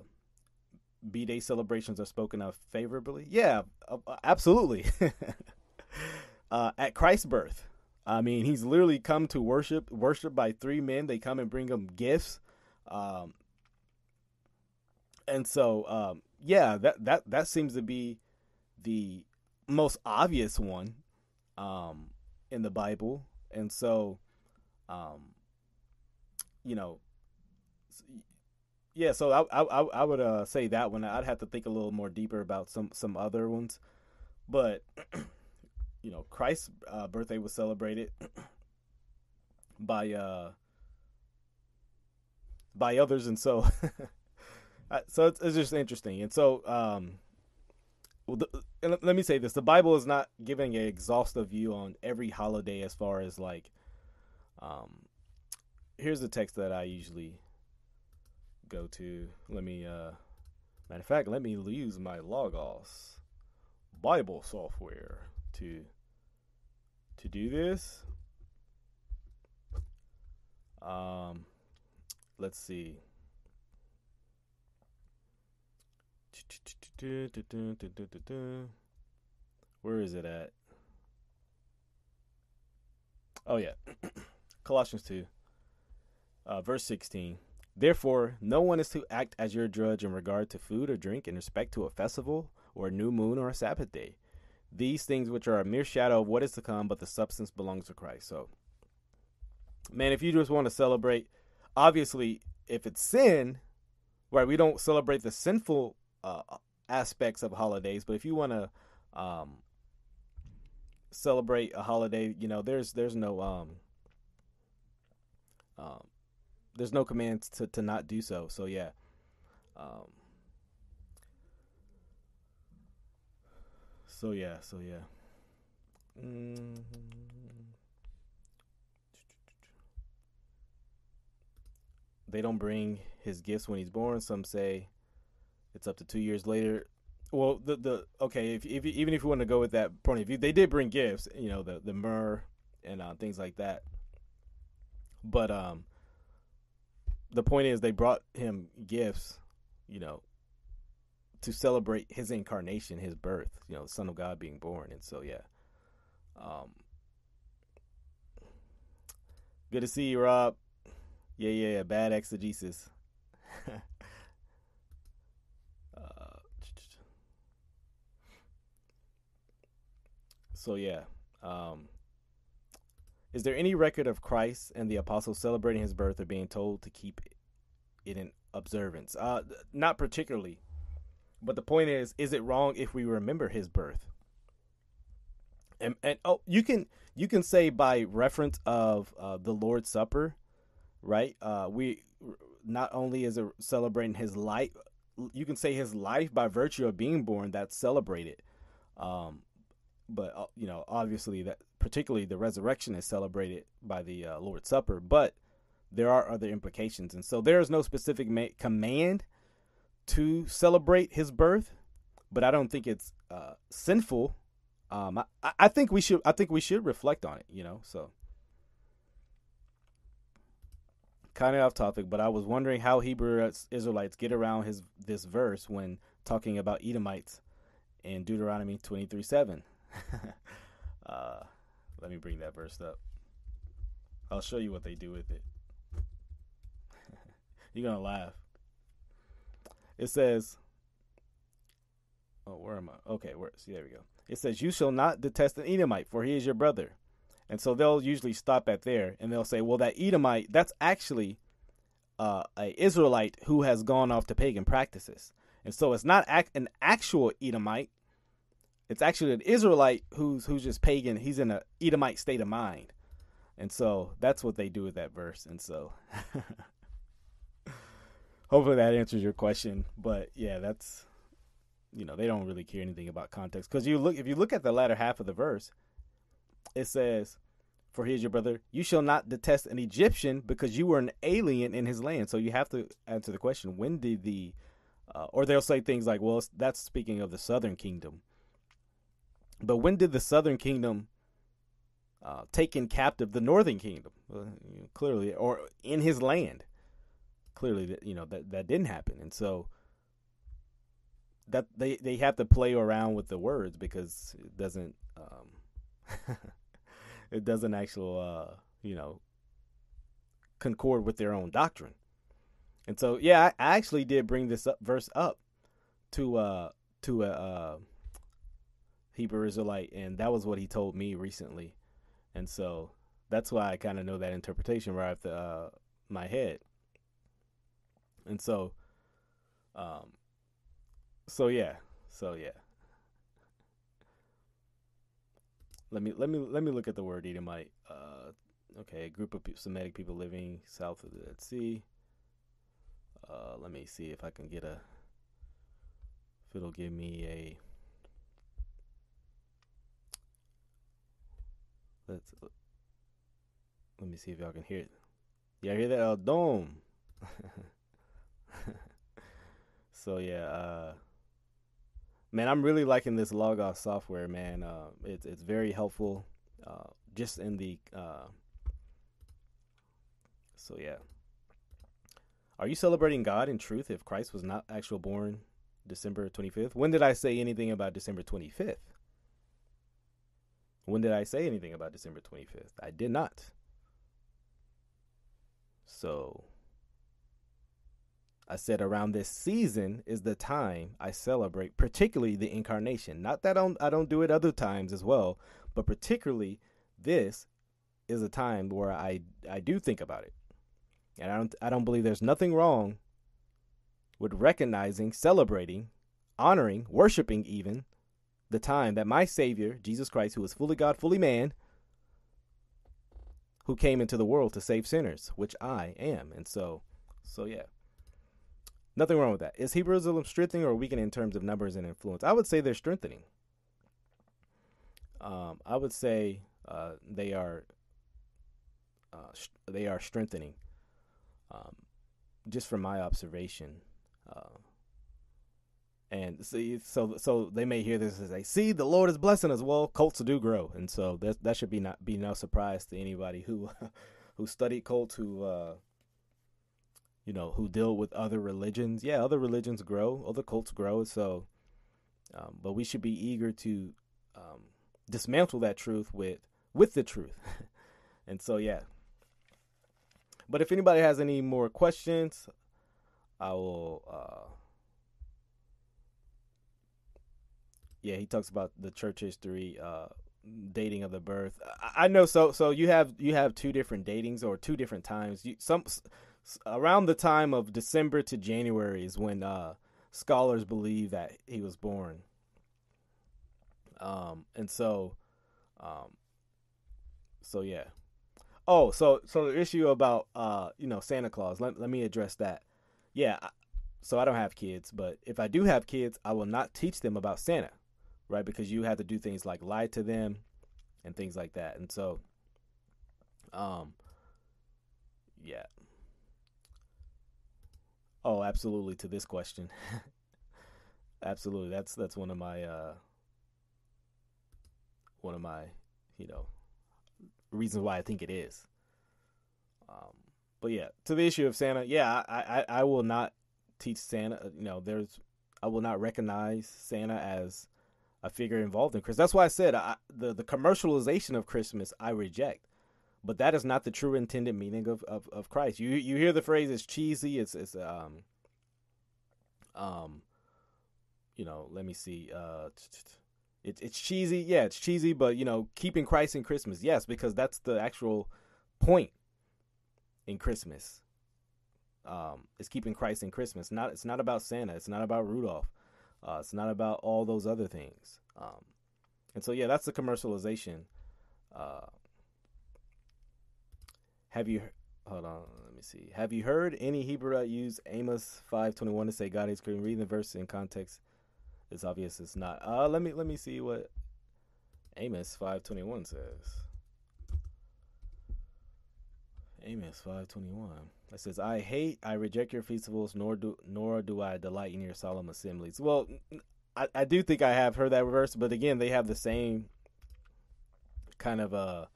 B Day celebrations are spoken of favorably? Yeah, uh, absolutely. *laughs* uh, at Christ's birth, I mean, he's literally come to worship, worship by three men. They come and bring him gifts, um, and so um, yeah, that that that seems to be the most obvious one um, in the Bible, and so, um, you know, yeah. So I I I would uh, say that one. I'd have to think a little more deeper about some some other ones, but *clears throat* you know, Christ's uh, birthday was celebrated *clears throat* by uh by others, and so *laughs* so it's, it's just interesting, and so um well, the, let me say this: the Bible is not giving an exhaustive view on every holiday, as far as like, um, here's the text that I usually go to. Let me, uh, matter of fact, let me use my Logos Bible software to to do this. Um, let's see. Where is it at? Oh, yeah. *coughs* Colossians 2, uh, verse 16. Therefore, no one is to act as your judge in regard to food or drink in respect to a festival or a new moon or a Sabbath day. These things which are a mere shadow of what is to come, but the substance belongs to Christ. So, man, if you just want to celebrate, obviously, if it's sin, right, we don't celebrate the sinful uh, aspects of holidays, but if you want to um, celebrate a holiday, you know, there's there's no um, um there's no commands to to not do so. So yeah. Um, so yeah, so yeah. Mm-hmm. They don't bring his gifts when he's born. Some say it's up to two years later. Well, the the okay, if, if even if you want to go with that point of view, they did bring gifts, you know, the the myrrh and uh, things like that. But um, the point is, they brought him gifts, you know, to celebrate his incarnation, his birth, you know, the Son of God being born, and so yeah. Um, good to see you, Rob. Yeah, yeah, yeah. Bad exegesis. *laughs* So yeah. Um, is there any record of Christ and the apostles celebrating his birth or being told to keep it in observance? Uh, not particularly. But the point is, is it wrong if we remember his birth? And, and oh, you can you can say by reference of uh, the Lord's Supper, right? Uh, we not only is it celebrating his life, you can say his life by virtue of being born. That's celebrated. Um, but uh, you know, obviously that particularly the resurrection is celebrated by the uh, Lord's Supper, but there are other implications, and so there is no specific ma- command to celebrate his birth, but I don't think it's uh, sinful. Um, I, I think we should I think we should reflect on it, you know. So kind of off topic, but I was wondering how Hebrew Israelites get around his this verse when talking about Edomites in Deuteronomy twenty three seven. *laughs* uh, let me bring that verse up. I'll show you what they do with it. *laughs* You're gonna laugh. It says, "Oh, where am I? Okay, where? See, there we go. It says, "You shall not detest an Edomite, for he is your brother." And so they'll usually stop at there, and they'll say, "Well, that Edomite, that's actually uh, a Israelite who has gone off to pagan practices." And so it's not an actual Edomite, it's actually an Israelite who's who's just pagan. He's in a Edomite state of mind, and so that's what they do with that verse. And so, *laughs* hopefully, that answers your question. But yeah, that's you know they don't really care anything about context because you look if you look at the latter half of the verse, it says, for he is your brother. You shall not detest an Egyptian because you were an alien in his land. So you have to answer the question: When did the, uh, or they'll say things like, "Well, that's speaking of the southern kingdom." But when did the southern kingdom uh, take in captive the northern kingdom? Clearly, or in his land. Clearly, that you know that that didn't happen, and so that they they have to play around with the words because it doesn't um, *laughs* it doesn't actually uh, you know concord with their own doctrine. And so yeah, I, I actually did bring this up, verse up to uh to a uh, Hebrew Israelite, and that was what he told me recently, and so that's why I kind of know that interpretation right off the uh, my head. And so, um, so yeah, so yeah. Let me let me let me look at the word Edomite. Uh, okay, a group of Semitic people living south of the Dead Sea. Uh, let me see if I can get a. If it'll give me a. Let's. Let me see if y'all can hear it. Y'all hear that? Oh, dome. *laughs* so yeah, uh, man, I'm really liking this Logos software, man. Uh, it's it's very helpful, uh, just in the. Uh, so yeah, are you celebrating God in truth if Christ was not actual born December 25th? When did I say anything about December 25th? When did I say anything about December 25th? I did not. So I said around this season is the time I celebrate, particularly the incarnation. Not that I don't, I don't do it other times as well, but particularly this is a time where I I do think about it. And I don't I don't believe there's nothing wrong with recognizing, celebrating, honoring, worshiping even the time that my savior, Jesus Christ, who was fully God, fully man, who came into the world to save sinners, which I am. And so so yeah. Nothing wrong with that. Is Hebrew Israelism strengthening or weakening in terms of numbers and influence? I would say they're strengthening. Um, I would say uh, they are uh, sh- they are strengthening. Um, just from my observation, uh, and see, so so they may hear this as they see the Lord is blessing us. Well, cults do grow, and so that that should be not be no surprise to anybody who *laughs* who studied cults who uh, you know, who deal with other religions. Yeah, other religions grow, other cults grow. So, um, but we should be eager to um, dismantle that truth with with the truth. *laughs* and so, yeah. But if anybody has any more questions, I will. Uh, yeah, he talks about the church history, uh, dating of the birth. I, I know. So, so you have you have two different datings or two different times. You, some around the time of December to January is when uh, scholars believe that he was born. Um, and so, um, so yeah. Oh, so so the issue about uh, you know Santa Claus. Let let me address that. Yeah. So I don't have kids, but if I do have kids, I will not teach them about Santa, right? Because you have to do things like lie to them and things like that. And so, um, yeah, Oh, absolutely. To this question, *laughs* absolutely. That's that's one of my uh, one of my you know reasons why I think it is. Um, but yeah, to the issue of Santa, yeah, I, I I will not teach Santa. You know, there's I will not recognize Santa as a figure involved in Christmas. That's why I said I, the the commercialization of Christmas I reject but that is not the true intended meaning of, of, of Christ. You you hear the phrase it's cheesy, it's it's um um you know, let me see uh it's it's cheesy. Yeah, it's cheesy, but you know, keeping Christ in Christmas. Yes, because that's the actual point in Christmas. Um is keeping Christ in Christmas. Not it's not about Santa, it's not about Rudolph. Uh it's not about all those other things. Um and so yeah, that's the commercialization uh have you hold on? Let me see. Have you heard any Hebrew use Amos five twenty one to say God is creating? Reading the verse in context, it's obvious it's not. Uh, let me let me see what Amos five twenty one says. Amos five twenty one. That says, "I hate, I reject your festivals, nor do nor do I delight in your solemn assemblies." Well, I, I do think I have heard that verse, but again, they have the same kind of a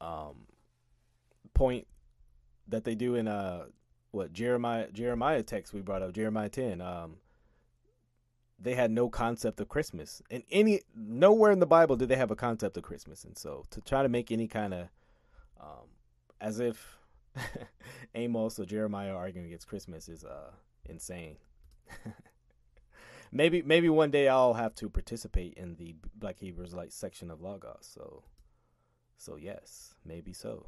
uh, um, point that they do in uh what Jeremiah Jeremiah text we brought up Jeremiah ten. Um, they had no concept of Christmas, and any nowhere in the Bible did they have a concept of Christmas, and so to try to make any kind of um, as if *laughs* Amos or Jeremiah arguing against Christmas is uh insane. *laughs* maybe maybe one day I'll have to participate in the Black Hebrews Light section of Logos. So so yes, maybe so.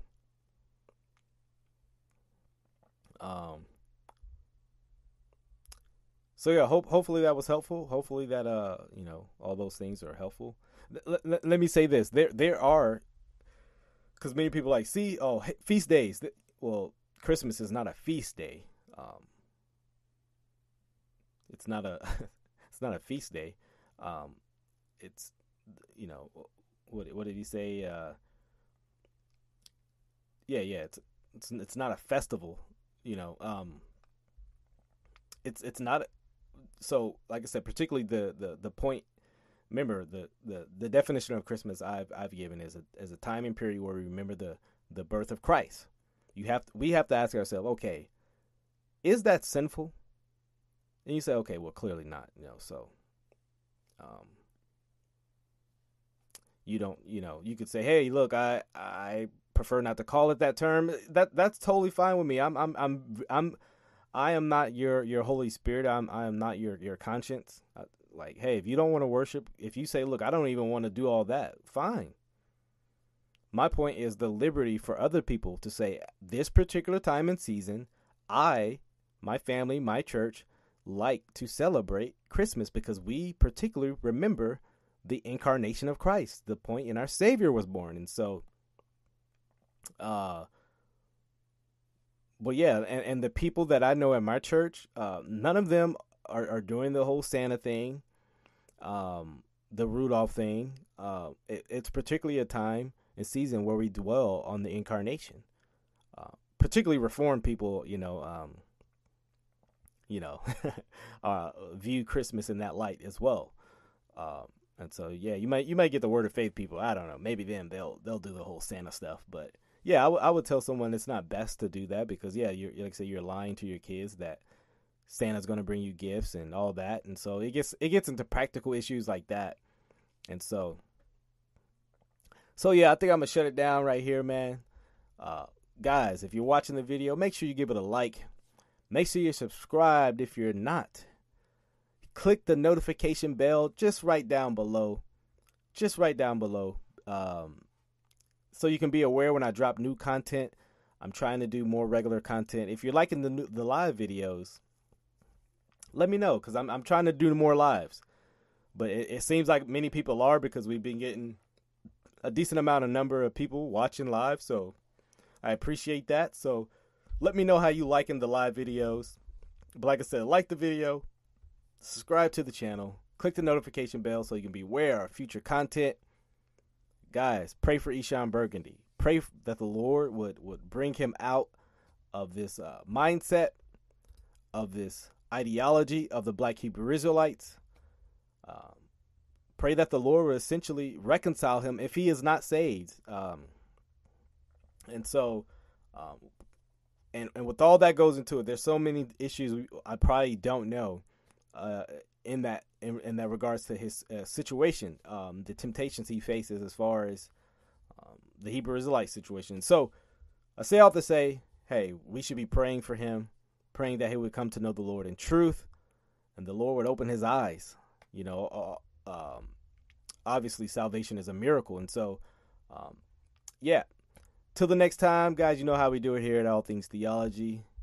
Um so yeah, hope hopefully that was helpful. Hopefully that uh, you know, all those things are helpful. L- l- let me say this. There there are cuz many people like, "See, oh, feast days." Well, Christmas is not a feast day. Um it's not a *laughs* it's not a feast day. Um, it's you know what what did he say? Uh, yeah, yeah. It's it's it's not a festival. You know, um, it's it's not. So, like I said, particularly the the the point. Remember the, the, the definition of Christmas I've I've given is a as a time and period where we remember the the birth of Christ. You have to, we have to ask ourselves, okay, is that sinful? And you say, okay, well, clearly not. You know, so um, you don't, you know, you could say, hey, look, I I prefer not to call it that term. That that's totally fine with me. I'm I'm I'm I'm I am not your your Holy Spirit. I'm I am not your your conscience. Like, hey, if you don't want to worship, if you say, look, I don't even want to do all that, fine. My point is the liberty for other people to say, this particular time and season, I, my family, my church, like to celebrate Christmas because we particularly remember the incarnation of Christ, the point in our Savior was born. And so, uh, well, yeah, and, and the people that I know at my church, uh, none of them are, are doing the whole Santa thing, um, the Rudolph thing. Uh, it, it's particularly a time and season where we dwell on the incarnation. Uh, particularly Reformed people, you know, um, you know, *laughs* uh, view Christmas in that light as well. Um, and so, yeah, you might you might get the word of faith people. I don't know. Maybe them they'll they'll do the whole Santa stuff. But yeah, I, w- I would tell someone it's not best to do that because yeah, you're like I say you're lying to your kids that Santa's going to bring you gifts and all that. And so it gets it gets into practical issues like that. And so, so yeah, I think I'm gonna shut it down right here, man. Uh, guys, if you're watching the video, make sure you give it a like Make sure you're subscribed if you're not. Click the notification bell just right down below. Just right down below. Um, so you can be aware when I drop new content. I'm trying to do more regular content. If you're liking the new, the live videos, let me know because I'm I'm trying to do more lives. But it, it seems like many people are because we've been getting a decent amount of number of people watching live. So I appreciate that. So let me know how you liking the live videos. But like I said, like the video, subscribe to the channel, click the notification bell so you can be aware of future content. Guys, pray for Eshon Burgundy. Pray that the Lord would would bring him out of this uh, mindset, of this ideology of the Black Hebrew Israelites. Um, pray that the Lord will essentially reconcile him if he is not saved. Um, and so, um, and and with all that goes into it, there's so many issues I probably don't know uh, in that in, in, that regards to his uh, situation, um, the temptations he faces as far as um, the Hebrew Israelite situation. So I say all to say, hey, we should be praying for him, praying that he would come to know the Lord in truth, and the Lord would open his eyes. You know, uh, um, obviously salvation is a miracle, and so um, yeah, Till the next time, guys, you know how we do it here at All Things Theology.